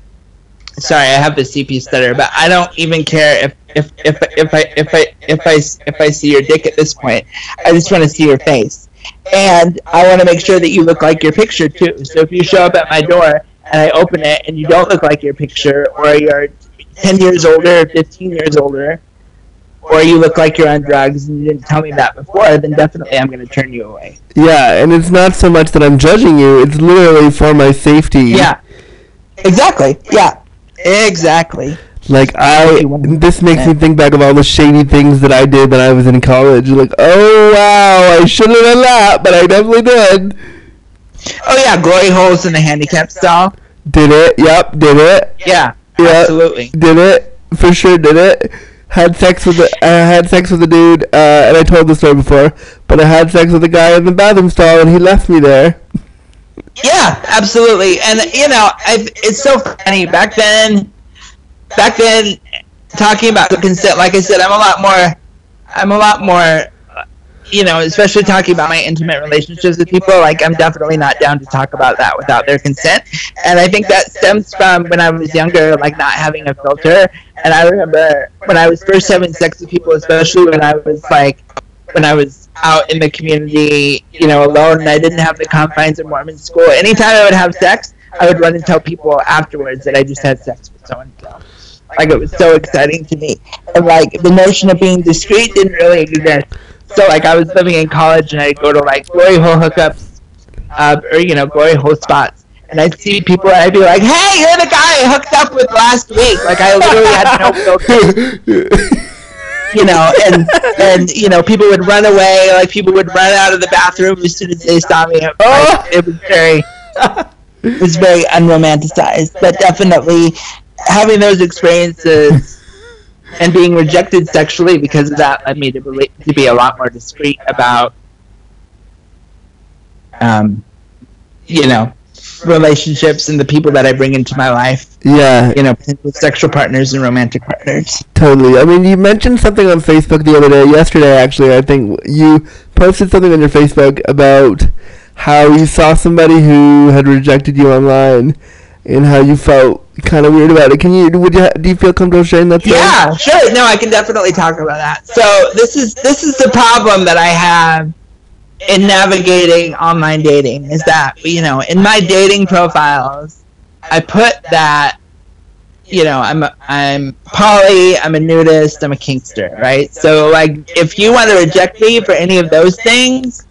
Sorry, I have the CP stutter, but I don't even care if if if if I if I if I if I see your dick at this point. I just want to see your face, and I want to make sure that you look like your picture too. So if you show up at my door and I open it and you don't look like your picture, or you're ten years older, fifteen years older, or you look like you're on drugs and you didn't tell me that before, then definitely I'm going to turn you away. Yeah, and it's not so much that I'm judging you; it's literally for my safety. Yeah. Exactly. Yeah. Exactly. Like I, this makes me think back of all the shady things that I did when I was in college. Like, oh wow, I shouldn't have done that, but I definitely did. Oh yeah, glory holes in the handicap stall. Did it? Yep, did it. Yeah. Yeah. Absolutely. Did it? For sure, did it. Had sex with the, I had sex with a dude, uh, and I told the story before, but I had sex with a guy in the bathroom stall, and he left me there. Yeah, absolutely. And you know, i it's so funny. Back then, back then, talking about the consent, like I said, I'm a lot more, I'm a lot more, uh, you know, especially talking about my intimate relationships with people. Like I'm definitely not down to talk about that without their consent. And I think that stems from when I was younger, like not having a filter. And I remember when I was first having sex with people, especially when I was like, when I was out in the community, you know, alone, and I didn't have the confines of Mormon school. Anytime I would have sex, I would run and tell people afterwards that I just had sex with someone. Like it was so exciting to me, and like the notion of being discreet didn't really exist. So like I was living in college, and I'd go to like glory hole hookups, uh, or you know, glory hole spots. And I'd see people, and I'd be like, "Hey, you're the guy I hooked up with last week." Like I literally had no filter you know, and and you know, people would run away, like people would run out of the bathroom as soon as they saw me. Like, it was very, it was very unromanticized, but definitely having those experiences and being rejected sexually because of that led me to believe, to be a lot more discreet about, um, you know, relationships and the people that I bring into my life. Yeah, You know, potential sexual partners and romantic partners. Totally. I mean, you mentioned something on Facebook the other day, yesterday actually. I think you posted something on your Facebook about how you saw somebody who had rejected you online and how you felt kind of weird about it. Can you would you do you feel comfortable sharing that? Yeah, sure. No, I can definitely talk about that. So this is this is the problem that I have in navigating online dating is that you know in my dating profiles I put that you know I'm I'm poly, I'm a nudist, I'm a kinkster, right? So like if you want to reject me for any of those things,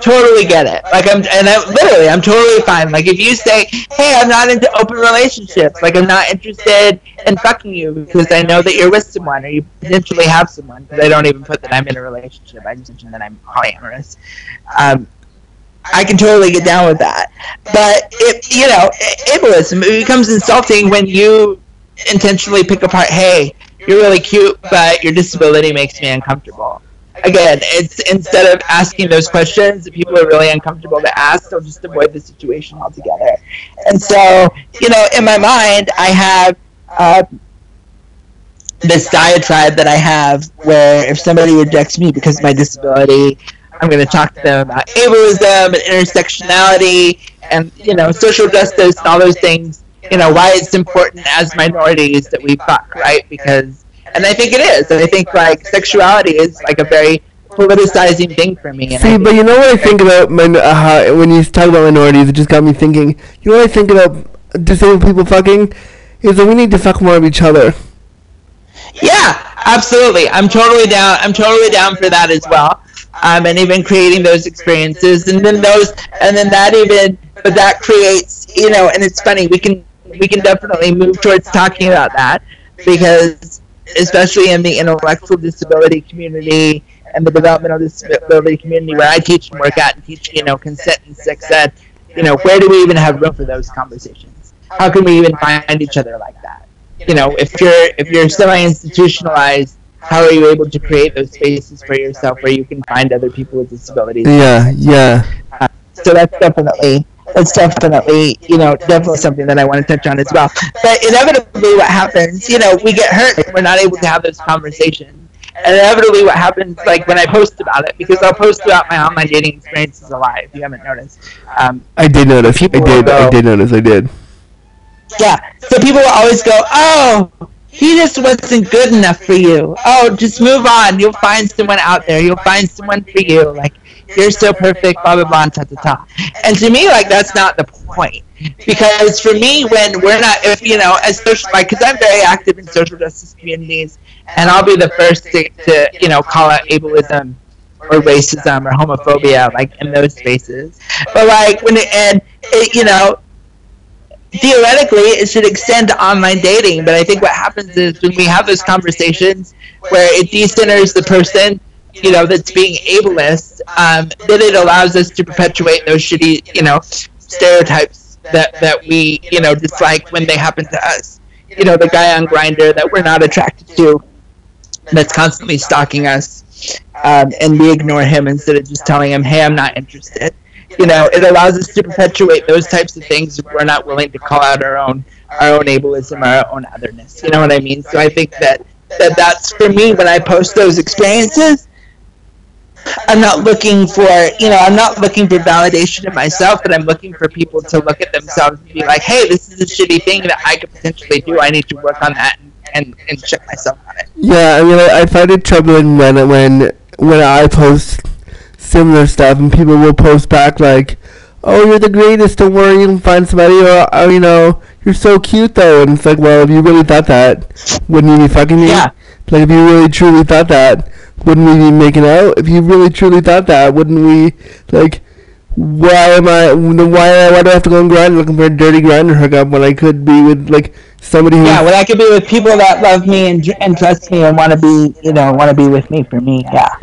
totally get it. Like I'm, and I, literally, I'm totally fine. Like if you say, "Hey, I'm not into open relationships. Like I'm not interested in fucking you because I know that you're with someone or you potentially have someone." Because I don't even put that I'm in a relationship. I just mention that I'm polyamorous. Um, I can totally get down with that. But it, you know, it. It becomes insulting when you intentionally pick apart. Hey, you're really cute, but your disability makes me uncomfortable again, it's instead of asking those questions that people are really uncomfortable to ask, they'll just avoid the situation altogether. And so, you know, in my mind, I have uh, this diatribe that I have where if somebody rejects me because of my disability, I'm going to talk to them about ableism and intersectionality and, you know, social justice and all those things, you know, why it's important as minorities that we fuck, right? Because and I think it is. And I think like sexuality is like a very politicizing thing for me. See, but you know what I think about min- uh, when you talk about minorities, it just got me thinking. You know what I think about disabled people fucking is that we need to fuck more of each other. yeah, absolutely. I'm totally down. I'm totally down for that as well. Um, and even creating those experiences, and then those, and then that even, but that creates, you know, and it's funny. We can we can definitely move towards talking about that because, especially in the intellectual disability community and the developmental disability community where I teach and work at and teach, you know, consent and sex ed, you know, where do we even have room for those conversations? How can we even find each other like that? You know, if you're if you're semi-institutionalized, how are you able to create those spaces for yourself where you can find other people with disabilities? Yeah, yeah. Uh, so that's definitely that's definitely you know definitely something that I want to touch on as well. But inevitably, what happens, you know, we get hurt. We're not able to have those conversations and inevitably what happens like when I post about it because I'll post about my online dating experiences a lot if you haven't noticed. Um, I did notice. I did. Go, I did notice. I did. Yeah. So people will always go, "Oh, he just wasn't good enough for you. Oh, just move on. You'll find someone out there. You'll find someone for you. Like you're still perfect. Blah blah blah. Ta." And to me, like that's not the point. Because for me, when we're not, if you know, as social, like, because I'm very active in social justice communities, and I'll be the first to, to you know call out ableism or racism or homophobia like in those spaces but like when it and it, you know theoretically it should extend to online dating but i think what happens is when we have those conversations where it decenters the person you know that's being ableist um, then it allows us to perpetuate those shitty you know stereotypes that that we you know dislike when they happen to us you know the guy on Grindr that we're not attracted to that's constantly stalking us, um, and we ignore him instead of just telling him, "Hey, I'm not interested." You know, it allows us to perpetuate those types of things we're not willing to call out our own our own ableism, our own otherness. You know what I mean? So I think that that that's for me when I post those experiences. I'm not looking for, you know, I'm not looking for validation in myself, but I'm looking for people to look at themselves and be like, hey, this is a shitty thing that I could potentially do. I need to work on that and and, and check myself on it. Yeah, I mean, I, find it troubling when when when I post similar stuff and people will post back like, "Oh, you're the greatest. Don't worry, you can find somebody." Or, oh, you know, you're so cute though. And it's like, well, if you really thought that, wouldn't you be fucking me? Yeah. Like, if you really truly thought that, wouldn't we be making out? If you really truly thought that, wouldn't we like? Why am I? Why? Why do I have to go and grind looking for a dirty Grindr hookup when I could be with like somebody who yeah well i could be with people that love me and, and trust me and want to be you know want to be with me for me yeah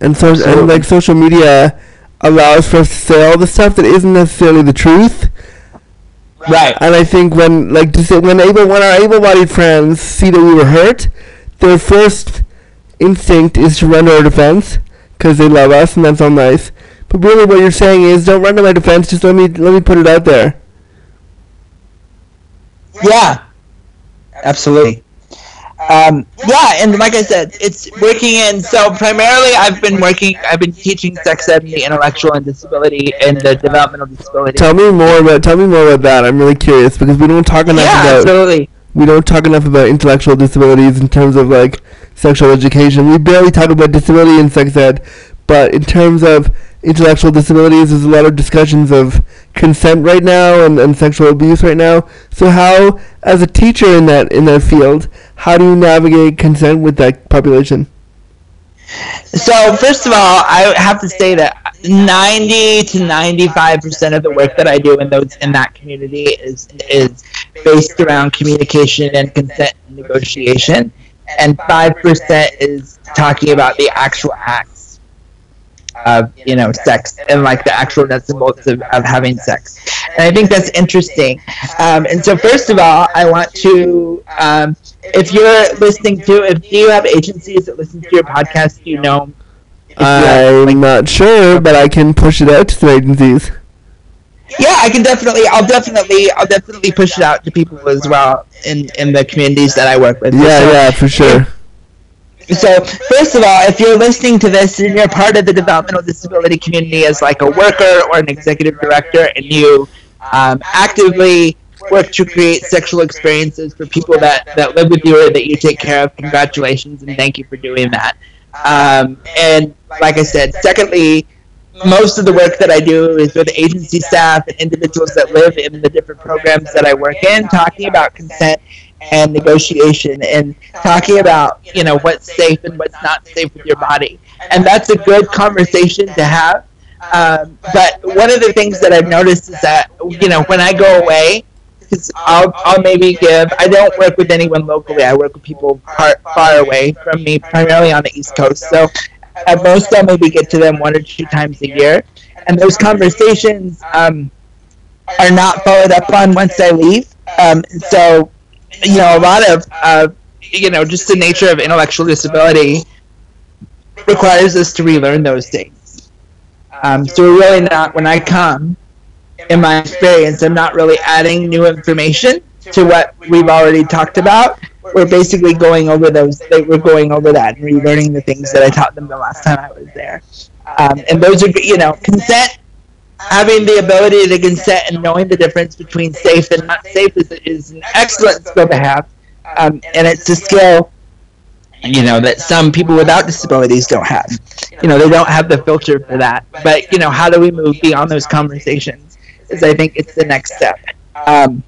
and so and like social media allows for us to say all the stuff that isn't necessarily the truth right and i think when like to say when able when our able-bodied friends see that we were hurt their first instinct is to run to our defense because they love us and that's all nice but really what you're saying is don't run to my defense just let me let me put it out there yeah absolutely. Um, yeah, and like I said, it's working in. So primarily, I've been working. I've been teaching sex ed the intellectual and disability and the developmental disability. Tell me more about. Tell me more about that. I'm really curious because we don't talk enough yeah, about. absolutely. We don't talk enough about intellectual disabilities in terms of like sexual education. We barely talk about disability in sex ed, but in terms of intellectual disabilities, there's a lot of discussions of consent right now and, and sexual abuse right now. So how, as a teacher in that in that field, how do you navigate consent with that population? So first of all, I have to say that 90 to 95 percent of the work that I do in those in that community is is based around communication and consent and negotiation, and five percent is talking about the actual act of you know sex and like the actual nuts and bolts of, of having sex. And i think that's interesting. Um, and so first of all i want to um, if you're listening to if do you have agencies that listen to your podcast do you know i'm like, not sure but i can push it out to some agencies. Yeah i can definitely i'll definitely i'll definitely push it out to people as well in in the communities that i work with. Yeah so, yeah for sure so, first of all, if you're listening to this and you're part of the developmental disability community as like a worker or an executive director, and you um, actively work to create sexual experiences for people that, that live with you or that you take care of, congratulations and thank you for doing that. Um, and like I said, secondly, most of the work that I do is with agency staff and individuals that live in the different programs that I work in, talking about consent and negotiation and talking about you know what's safe and what's not safe with your body. And that's a good conversation to have. Um, but one of the things that i've noticed is that you know when i go away because I'll, I'll maybe give i don't work with anyone locally. I work with people far, far away from me primarily on the east coast. So at most i'll maybe get to them one or two times a year. And those conversations um, are not followed up on once i leave. Um, so you know, a lot of, uh, you know, just the nature of intellectual disability requires us to relearn those things. Um, so we're really not, when I come, in my experience, I'm not really adding new information to what we've already talked about. We're basically going over those, we're going over that and relearning the things that I taught them the last time I was there. Um, and those are, you know, consent having the ability to consent and knowing the difference between safe and not safe is, is an excellent skill to have. Um, and it's a skill, you know, that some people without disabilities don't have. You know, they don't have the filter for that. But, you know, how do we move beyond those conversations is I think it's the next step. Um,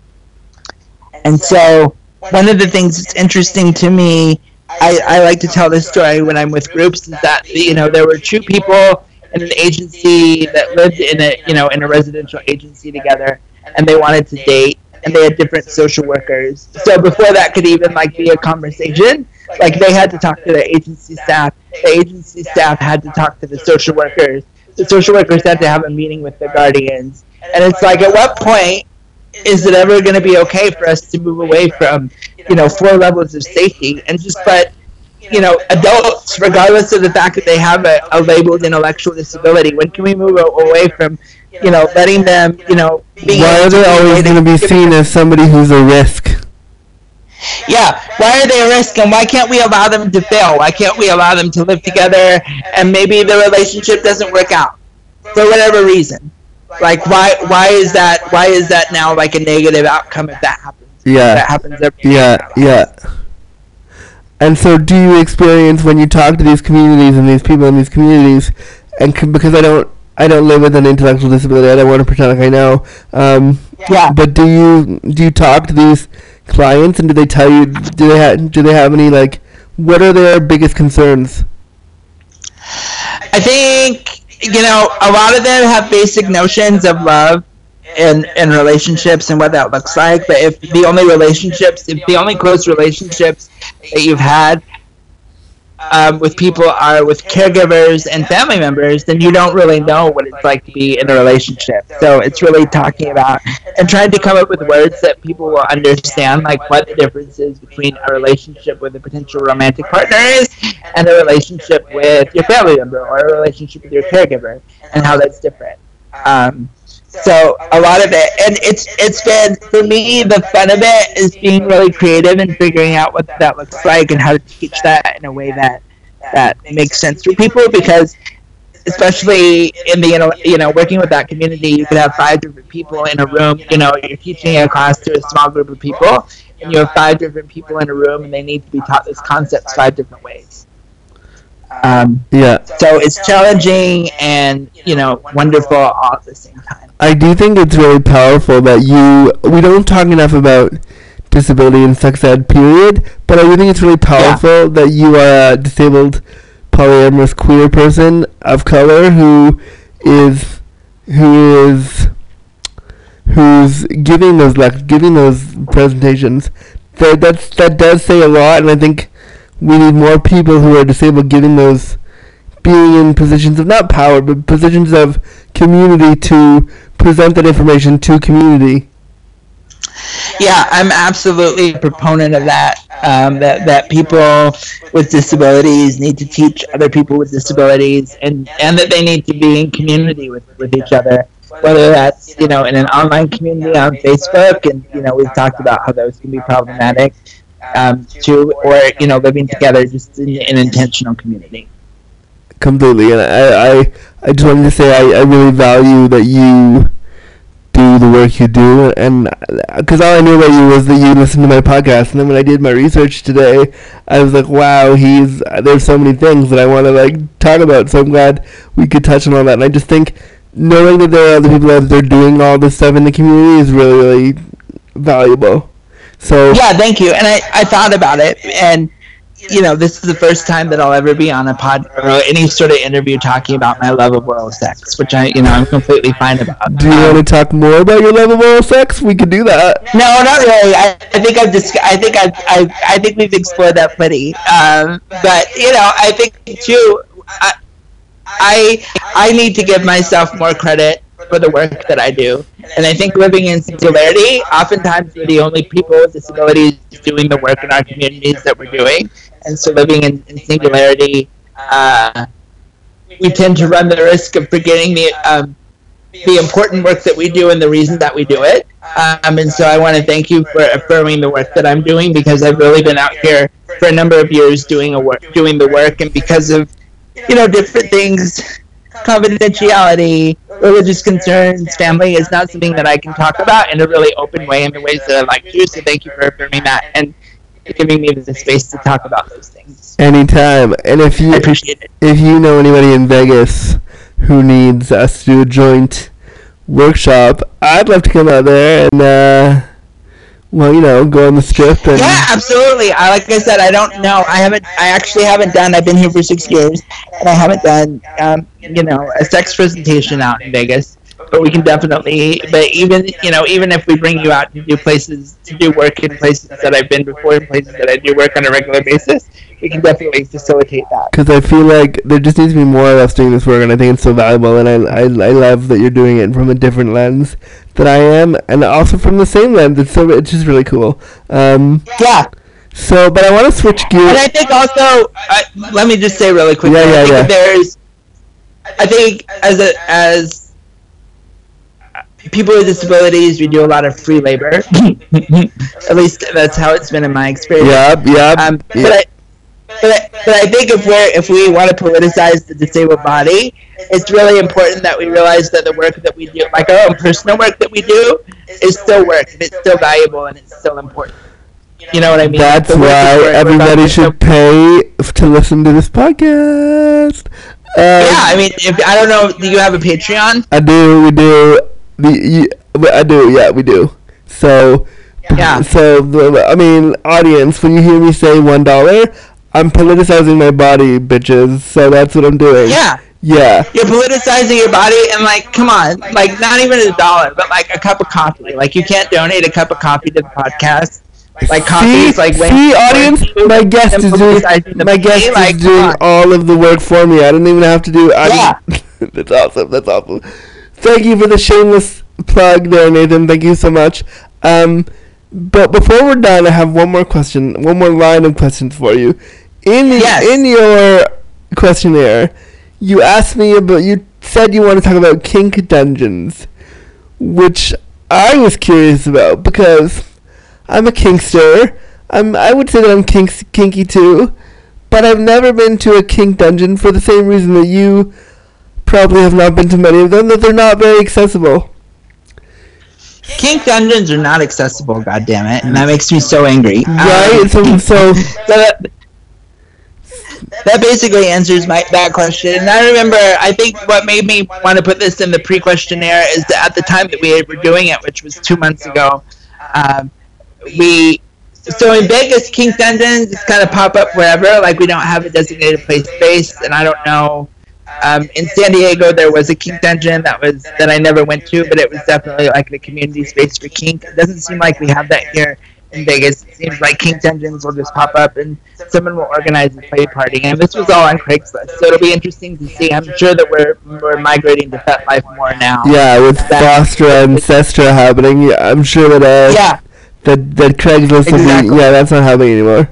and so one of the things that's interesting to me, I, I like to tell this story when I'm with groups, is that, you know, there were two people in an agency that lived in a you know in a residential agency together, and they wanted to date, and they had different social workers. So before that could even like be a conversation, like they had to talk to the agency staff. The agency staff had to talk to the social workers. The social workers had to have a meeting with the guardians, and it's like at what point is it ever going to be okay for us to move away from you know four levels of safety and just put you know, adults, regardless of the fact that they have a, a labeled intellectual disability, when can we move away from, you know, letting them, you know, why are they always going to be seen as somebody who's a risk? Yeah, why are they a risk, and why can't we allow them to fail? Why can't we allow them to live together, and maybe the relationship doesn't work out for whatever reason? Like, why why is that why is that now like a negative outcome if that happens? Yeah, that happens every yeah, yeah. And so, do you experience when you talk to these communities and these people in these communities, and c- because I don't, I don't live with an intellectual disability, I don't want to pretend like I know. Um, yeah. But do you do you talk to these clients, and do they tell you? Do they have do they have any like? What are their biggest concerns? I think you know a lot of them have basic notions of love in in relationships and what that looks like. But if the only relationships, if the only close relationships that you've had um, with people are with caregivers and family members, then you don't really know what it's like to be in a relationship. So it's really talking about and trying to come up with words that people will understand, like what the difference is between a relationship with a potential romantic partner is and a relationship with your family member or a relationship with your caregiver, and how that's different. Um, so a lot of it, and it's it's been for me the fun of it is being really creative and figuring out what that looks like and how to teach that in a way that that makes sense for people because especially in the you know working with that community you could have five different people in a room you know you're teaching a class to a small group of people and you have five different people in a room and they need to be taught this concept five different ways um, yeah so it's challenging and you know wonderful all at the same time I do think it's really powerful that you. We don't talk enough about disability and sex ed, period. But I do think it's really powerful yeah. that you are a disabled, polyamorous queer person of color who is who is who's giving those like giving those presentations. That that's that does say a lot, and I think we need more people who are disabled giving those being in positions of not power, but positions of community to present that information to community. Yeah, I'm absolutely a proponent of that. Um, that that people with disabilities need to teach other people with disabilities, and and that they need to be in community with with each other. Whether that's you know in an online community on Facebook, and you know we've talked about how those can be problematic, um, to or you know living together just in an intentional community completely. And I, I, I just wanted to say I, I really value that you do the work you do, and because all I knew about you was that you listened to my podcast, and then when I did my research today, I was like, wow, he's there's so many things that I want to like talk about. So I'm glad we could touch on all that, and I just think knowing that there are other people out there doing all this stuff in the community is really, really valuable. So Yeah, thank you. And I, I thought about it, and you know, this is the first time that I'll ever be on a pod or any sort of interview talking about my love of oral sex, which I, you know, I'm completely fine about. do you Um, want to talk more about your love of oral sex? We could do that. No, not really. I, I think I've just, I think I've, I, I think we've explored that plenty. Um, but you know, I think too, I, I, I need to give myself more credit for the work that I do. And I think living in singularity, oftentimes we're the only people with disabilities doing the work in our communities that we're doing. And so living in, in singularity, uh, we tend to run the risk of forgetting the um, the important work that we do and the reason that we do it. Um, and so I want to thank you for affirming the work that I'm doing because I've really been out here for a number of years doing a work, doing the work, and because of you know different things, confidentiality, religious concerns, family is not something that I can talk about in a really open way in the ways that I like to. So thank you for affirming that and giving me the space to talk about those things. Anytime. And if you I appreciate it. if you know anybody in Vegas who needs us to do a joint workshop, I'd love to come out there and uh, well, you know, go on the strip and Yeah, absolutely. I like I said, I don't know. I haven't. I actually haven't done. I've been here for six years, and I haven't done, um, you know, a sex presentation out in Vegas. But we can definitely. But even you know, even if we bring you out to do places to do work in places that I've been before, in places that I do work on a regular basis, we can definitely facilitate that. because I feel like there just needs to be more of us doing this work, and I think it's so valuable. And I, I, I love that you're doing it from a different lens that I am, and also from the same lens. It's so it's just really cool. Um, Yeah, so, but I want to switch gears. and. I think also, I, let me just say really quickly. Yeah, yeah, I think yeah. there's, I think as a as people with disabilities, we do a lot of free labor. At least that's how it's been in my experience. Yep, yep. Um, yeah. but I, but I, but I think if we're if we want to politicize the disabled body, it's really important that we realize that the work that we do, like our own personal work that we do, is still work and it's still valuable and it's still important. You know what I mean? That's The work is why everybody should pay f- to listen to this podcast. Um, Yeah, I mean, if I don't know, do you have a Patreon? I do. We do. The you, I do. Yeah, we do. So. Yeah. So the, I mean, audience, when you hear me say one dollar, I'm politicizing my body, bitches. So that's what I'm doing. Yeah. Yeah. You're politicizing your body, and like, come on, like, not even a dollar, but like a cup of coffee. Like, you can't donate a cup of coffee to the podcast. Like, coffee See, is like see, audience, my guest is doing my guest body, like, is doing all of the work for me. I didn't even have to do. I Yeah. that's awesome. That's awesome. Thank you for the shameless plug there, Nathan. Thank you so much. Um, but before we're done, I have one more question, one more line of questions for you. In Yes. in your questionnaire, you asked me about. You said you want to talk about kink dungeons, which I was curious about because I'm a kinkster. I'm. I would say that I'm kinks, kinky too, but I've never been to a kink dungeon for the same reason that you probably have not been to many of them. That they're not very accessible. Kink dungeons are not accessible, God damn it, and that makes me so angry. Right? Um, so so so that, that basically answers my that question. And I remember, I think what made me want to put this in the pre-questionnaire is that at the time that we were doing it, which was two months ago, um, we so in Vegas, Kink Dungeons just kind of pop up wherever. Like we don't have a designated place space, and I don't know. Um, in San Diego, there was a kink dungeon that was that I never went to, but it was definitely like the community space for kink. It doesn't seem like we have that here in Vegas. It seems like kink dungeons will just pop up and someone will organize a play party. And this was all on Craigslist, so it'll be interesting to see. I'm sure that we're we're migrating to that FetLife more now. yeah, with FOSTA and SESTA happening, yeah, I'm sure that uh, Yeah. that that Craigslist will Exactly. be. Yeah, that's not happening anymore.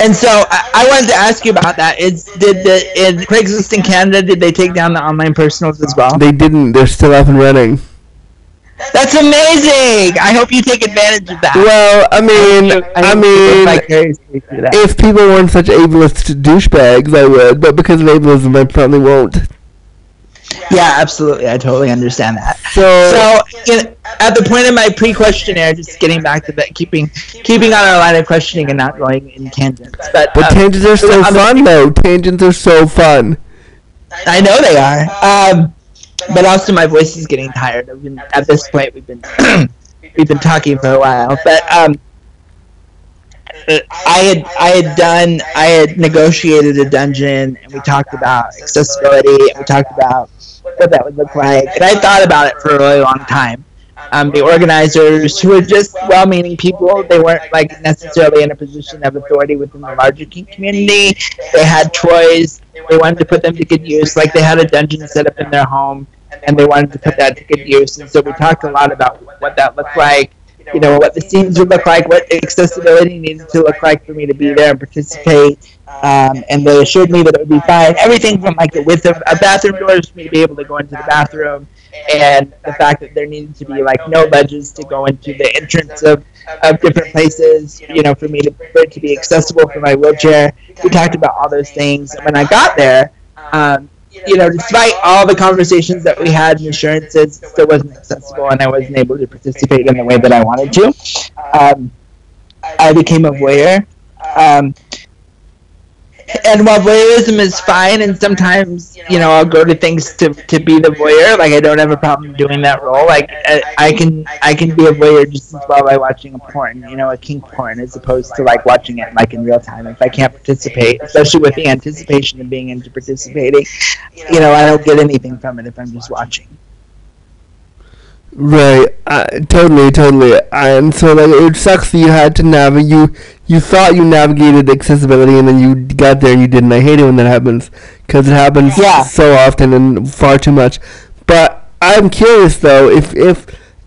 And so I, I wanted to ask you about that. Is did the in Craigslist in Canada did they take down the online personals as well? They didn't. They're still up and running. That's amazing. I hope you take advantage of that. Well, I mean, I hope you mean, vicariously if people weren't such ableist douchebags, I would. But because of ableism, I probably won't. Yeah, absolutely. I totally understand that. So, So, you know, at the point of my pre-questionnaire, just getting back to that, keeping keeping on our line of questioning and not going in tangents. But, but um, tangents are so fun, though. Tangents are so fun. I know they are. Um, but also my voice is getting tired. I've been, at this point, we've been we've been talking for a while, but um, I had I had done I had negotiated a dungeon, and we talked about accessibility, and we talked about what that would look like, and I thought about it for a really long time. Um, the organizers, who were just well-meaning people, they weren't like necessarily in a position of authority within the larger community. They had toys. They wanted to put them to good use. Like they had a dungeon set up in their home, and they wanted to put that to good use. And so we talked a lot about what that looked like you know, what the scenes would look like, what accessibility needed to look like for me to be there and participate. Um, and they assured me that it would be fine. Everything from like the width of a bathroom doors for me to be able to go into the bathroom, and the fact that there needed to be like no ledges to go into the entrance of, of different places. You know, for me to for it to be accessible for my wheelchair. We talked about all those things. And when I got there, um, you know, despite all the conversations that we had and assurances, it still wasn't accessible, and I wasn't able to participate in the way that I wanted to. Um, I became a voyeur. Um, and while voyeurism is fine, and sometimes you know I'll go to things to, to be the voyeur. Like I don't have a problem doing that role. Like I, I can I can be a voyeur just as well by watching a porn, you know, a kink porn, as opposed to like watching it like in real time. If I can't participate, especially with the anticipation of being into participating, you know, I don't get anything from it if I'm just watching. Right, uh, totally, totally. And so, like, it sucks that you had to navigate. You you thought you navigated accessibility, and then you got there and you didn't. I hate it when that happens because it happens Yeah. so often and far too much. But I'm curious though, if if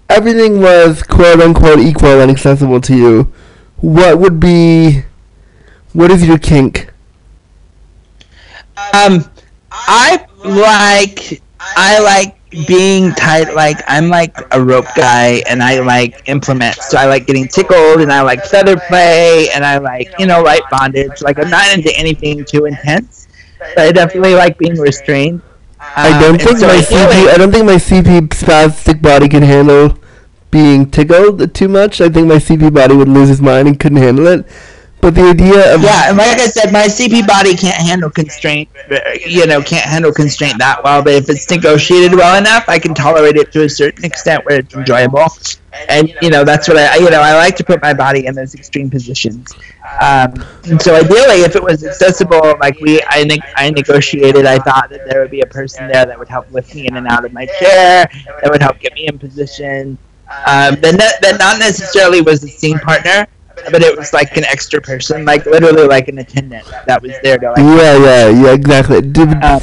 everything was quote unquote equal and accessible to you, what would be what is your kink? Um, I like I like being tight. Like I'm like a rope guy, and I like implements. So I like getting tickled, and I like feather play, and I like you know light bondage. Like I'm not into anything too intense, but I definitely like being restrained. I Um, don't think so my I CP. like- I don't think my CP spastic body can handle being tickled too much. I think my CP body would lose his mind and couldn't handle it. But the idea of Yeah, and like I said, my CP body can't handle constraint. You know, can't handle constraint that well. But if it's negotiated well enough, I can tolerate it to a certain extent where it's enjoyable. And you know, that's what I. You know, I like to put my body in those extreme positions. Um, and so ideally, if it was accessible, like we, I, ne- I negotiated. I thought that there would be a person there that would help lift me in and out of my chair, that would help get me in position. Um, that, that not necessarily was a scene partner, but it was like an extra person, like literally like an attendant that was there to like. yeah, yeah, yeah, exactly. Do, Um,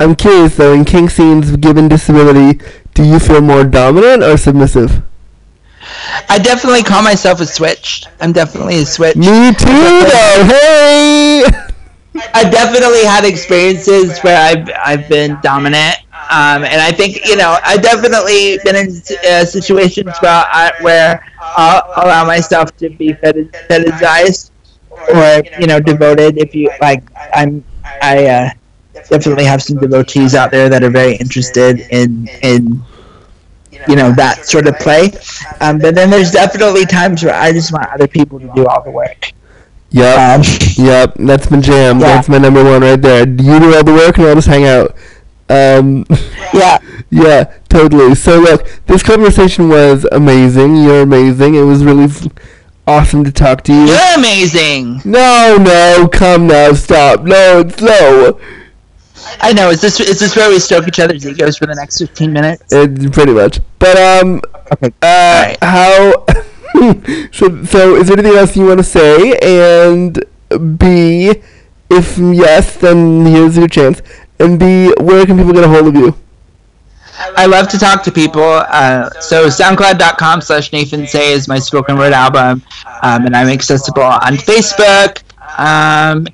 I'm curious though. In kink scenes, given disability, do you feel more dominant or submissive? I definitely call myself a switch. I'm definitely a switch. Me too. though. Hey. I definitely had experiences where I've I've been dominant, um, and I think you know I definitely been in uh, situations where I, where I'll allow myself to be feti- fetishized or you know devoted. If you like, I'm I uh, definitely have some devotees out there that are very interested in in you know that sort of play. Um, but then there's definitely times where I just want other people to do all the work. Yep. Um, Yep. That's my jam. Yeah. That's my number one right there. You do all the work, and I'll just hang out. Um. yeah. Yeah, totally. So look, this conversation was amazing. You're amazing. It was really f- awesome to talk to you. You're amazing. No, no, come now, stop. No, it's slow. I know. Is this is this where we stoke each other's egos for the next fifteen minutes? It, pretty much. But um, Okay. uh, Alright. how? so, so is there anything else you want to say? And B, if yes, then here's your chance. And B, where can people get a hold of you? I love to talk to people. Uh, so SoundCloud.com slash Nathan Say is my spoken word album, um, and I'm accessible on Facebook. Um,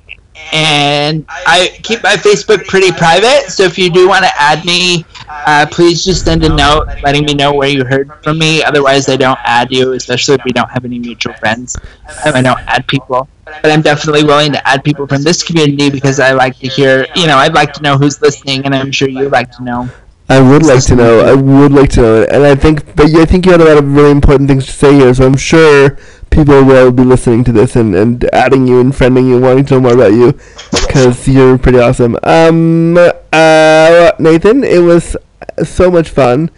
and I keep my Facebook pretty private. So if you do want to add me, uh, please just send a note letting me know where you heard from me. Otherwise, I don't add you, especially if we don't have any mutual friends. Um, I don't add people. But I'm definitely willing to add people from this community because I like to hear, you know, I'd like to know who's listening, and I'm sure you'd like to know. I would like to know. I would like to know and I think, but I think you had a lot of really important things to say here. So I'm sure people will be listening to this and, and adding you and friending you, and wanting to know more about you, because you're pretty awesome. Um, uh, Nathan, it was so much fun.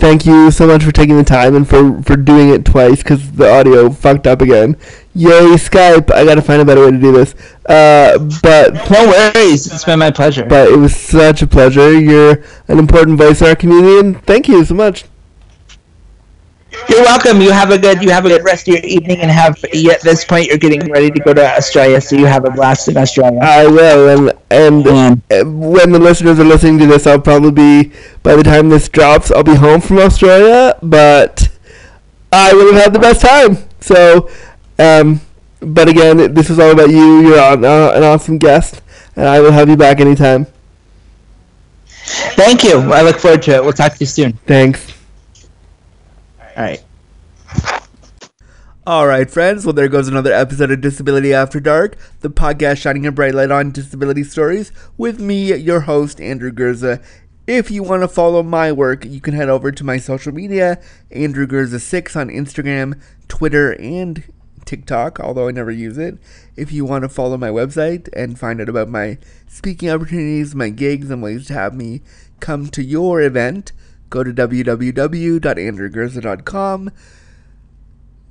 Thank you so much for taking the time and for, for doing it twice because the audio fucked up again. Yay, Skype! I gotta find a better way to do this. Uh, but No worries. It's been my pleasure. but it was such a pleasure. You're an important voice in our community, and thank you so much. You're welcome. You have a good you have a good rest of your evening and have you- at this point you're getting ready to go to Australia, so you have a blast in Australia. I will, and and when the listeners are listening to this, I'll probably be by the time this drops, I'll be home from Australia. But I will have had the best time. So, um, but again, this is all about you. You're on, uh, an awesome guest, and I will have you back anytime. Thank you. I look forward to it. We'll talk to you soon. Thanks. All right. All right, friends. Well, there goes another episode of Disability After Dark, the podcast shining a bright light on disability stories with me, your host, Andrew Gurza. If you want to follow my work, you can head over to my social media, Andrew Gurza6 on Instagram, Twitter, and TikTok, although I never use it. If you want to follow my website and find out about my speaking opportunities, my gigs, and ways to have me come to your event, go to www.andrewgurza.com.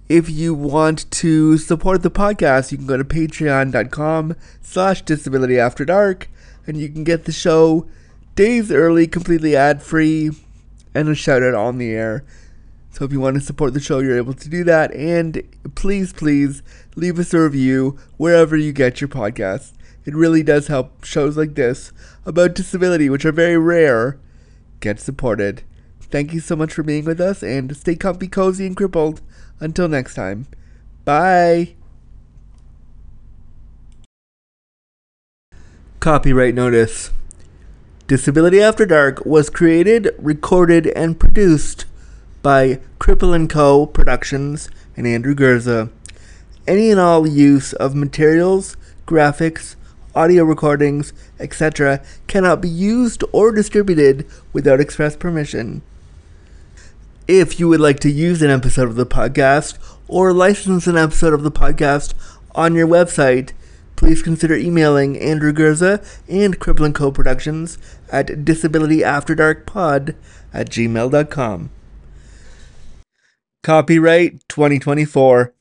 If you want to support the podcast, you can go to patreon.com slash disability after dark and you can get the show days early, completely ad free, and a shout out on the air. So if you want to support the show, you're able to do that. And please, please leave us a review wherever you get your podcasts. It really does help shows like this about disability, which are very rare, get supported. Thank you so much for being with us and stay comfy, cozy, and crippled. Until next time. Bye. Copyright notice. Disability After Dark was created, recorded, and produced by Cripple & Co. Productions and Andrew Gurza. Any and all use of materials, graphics, audio recordings, etc. cannot be used or distributed without express permission. If you would like to use an episode of the podcast or license an episode of the podcast on your website, please consider emailing Andrew Gurza and Cripple & Co. Productions at disabilityafterdarkpod at gmail.com. Copyright 2024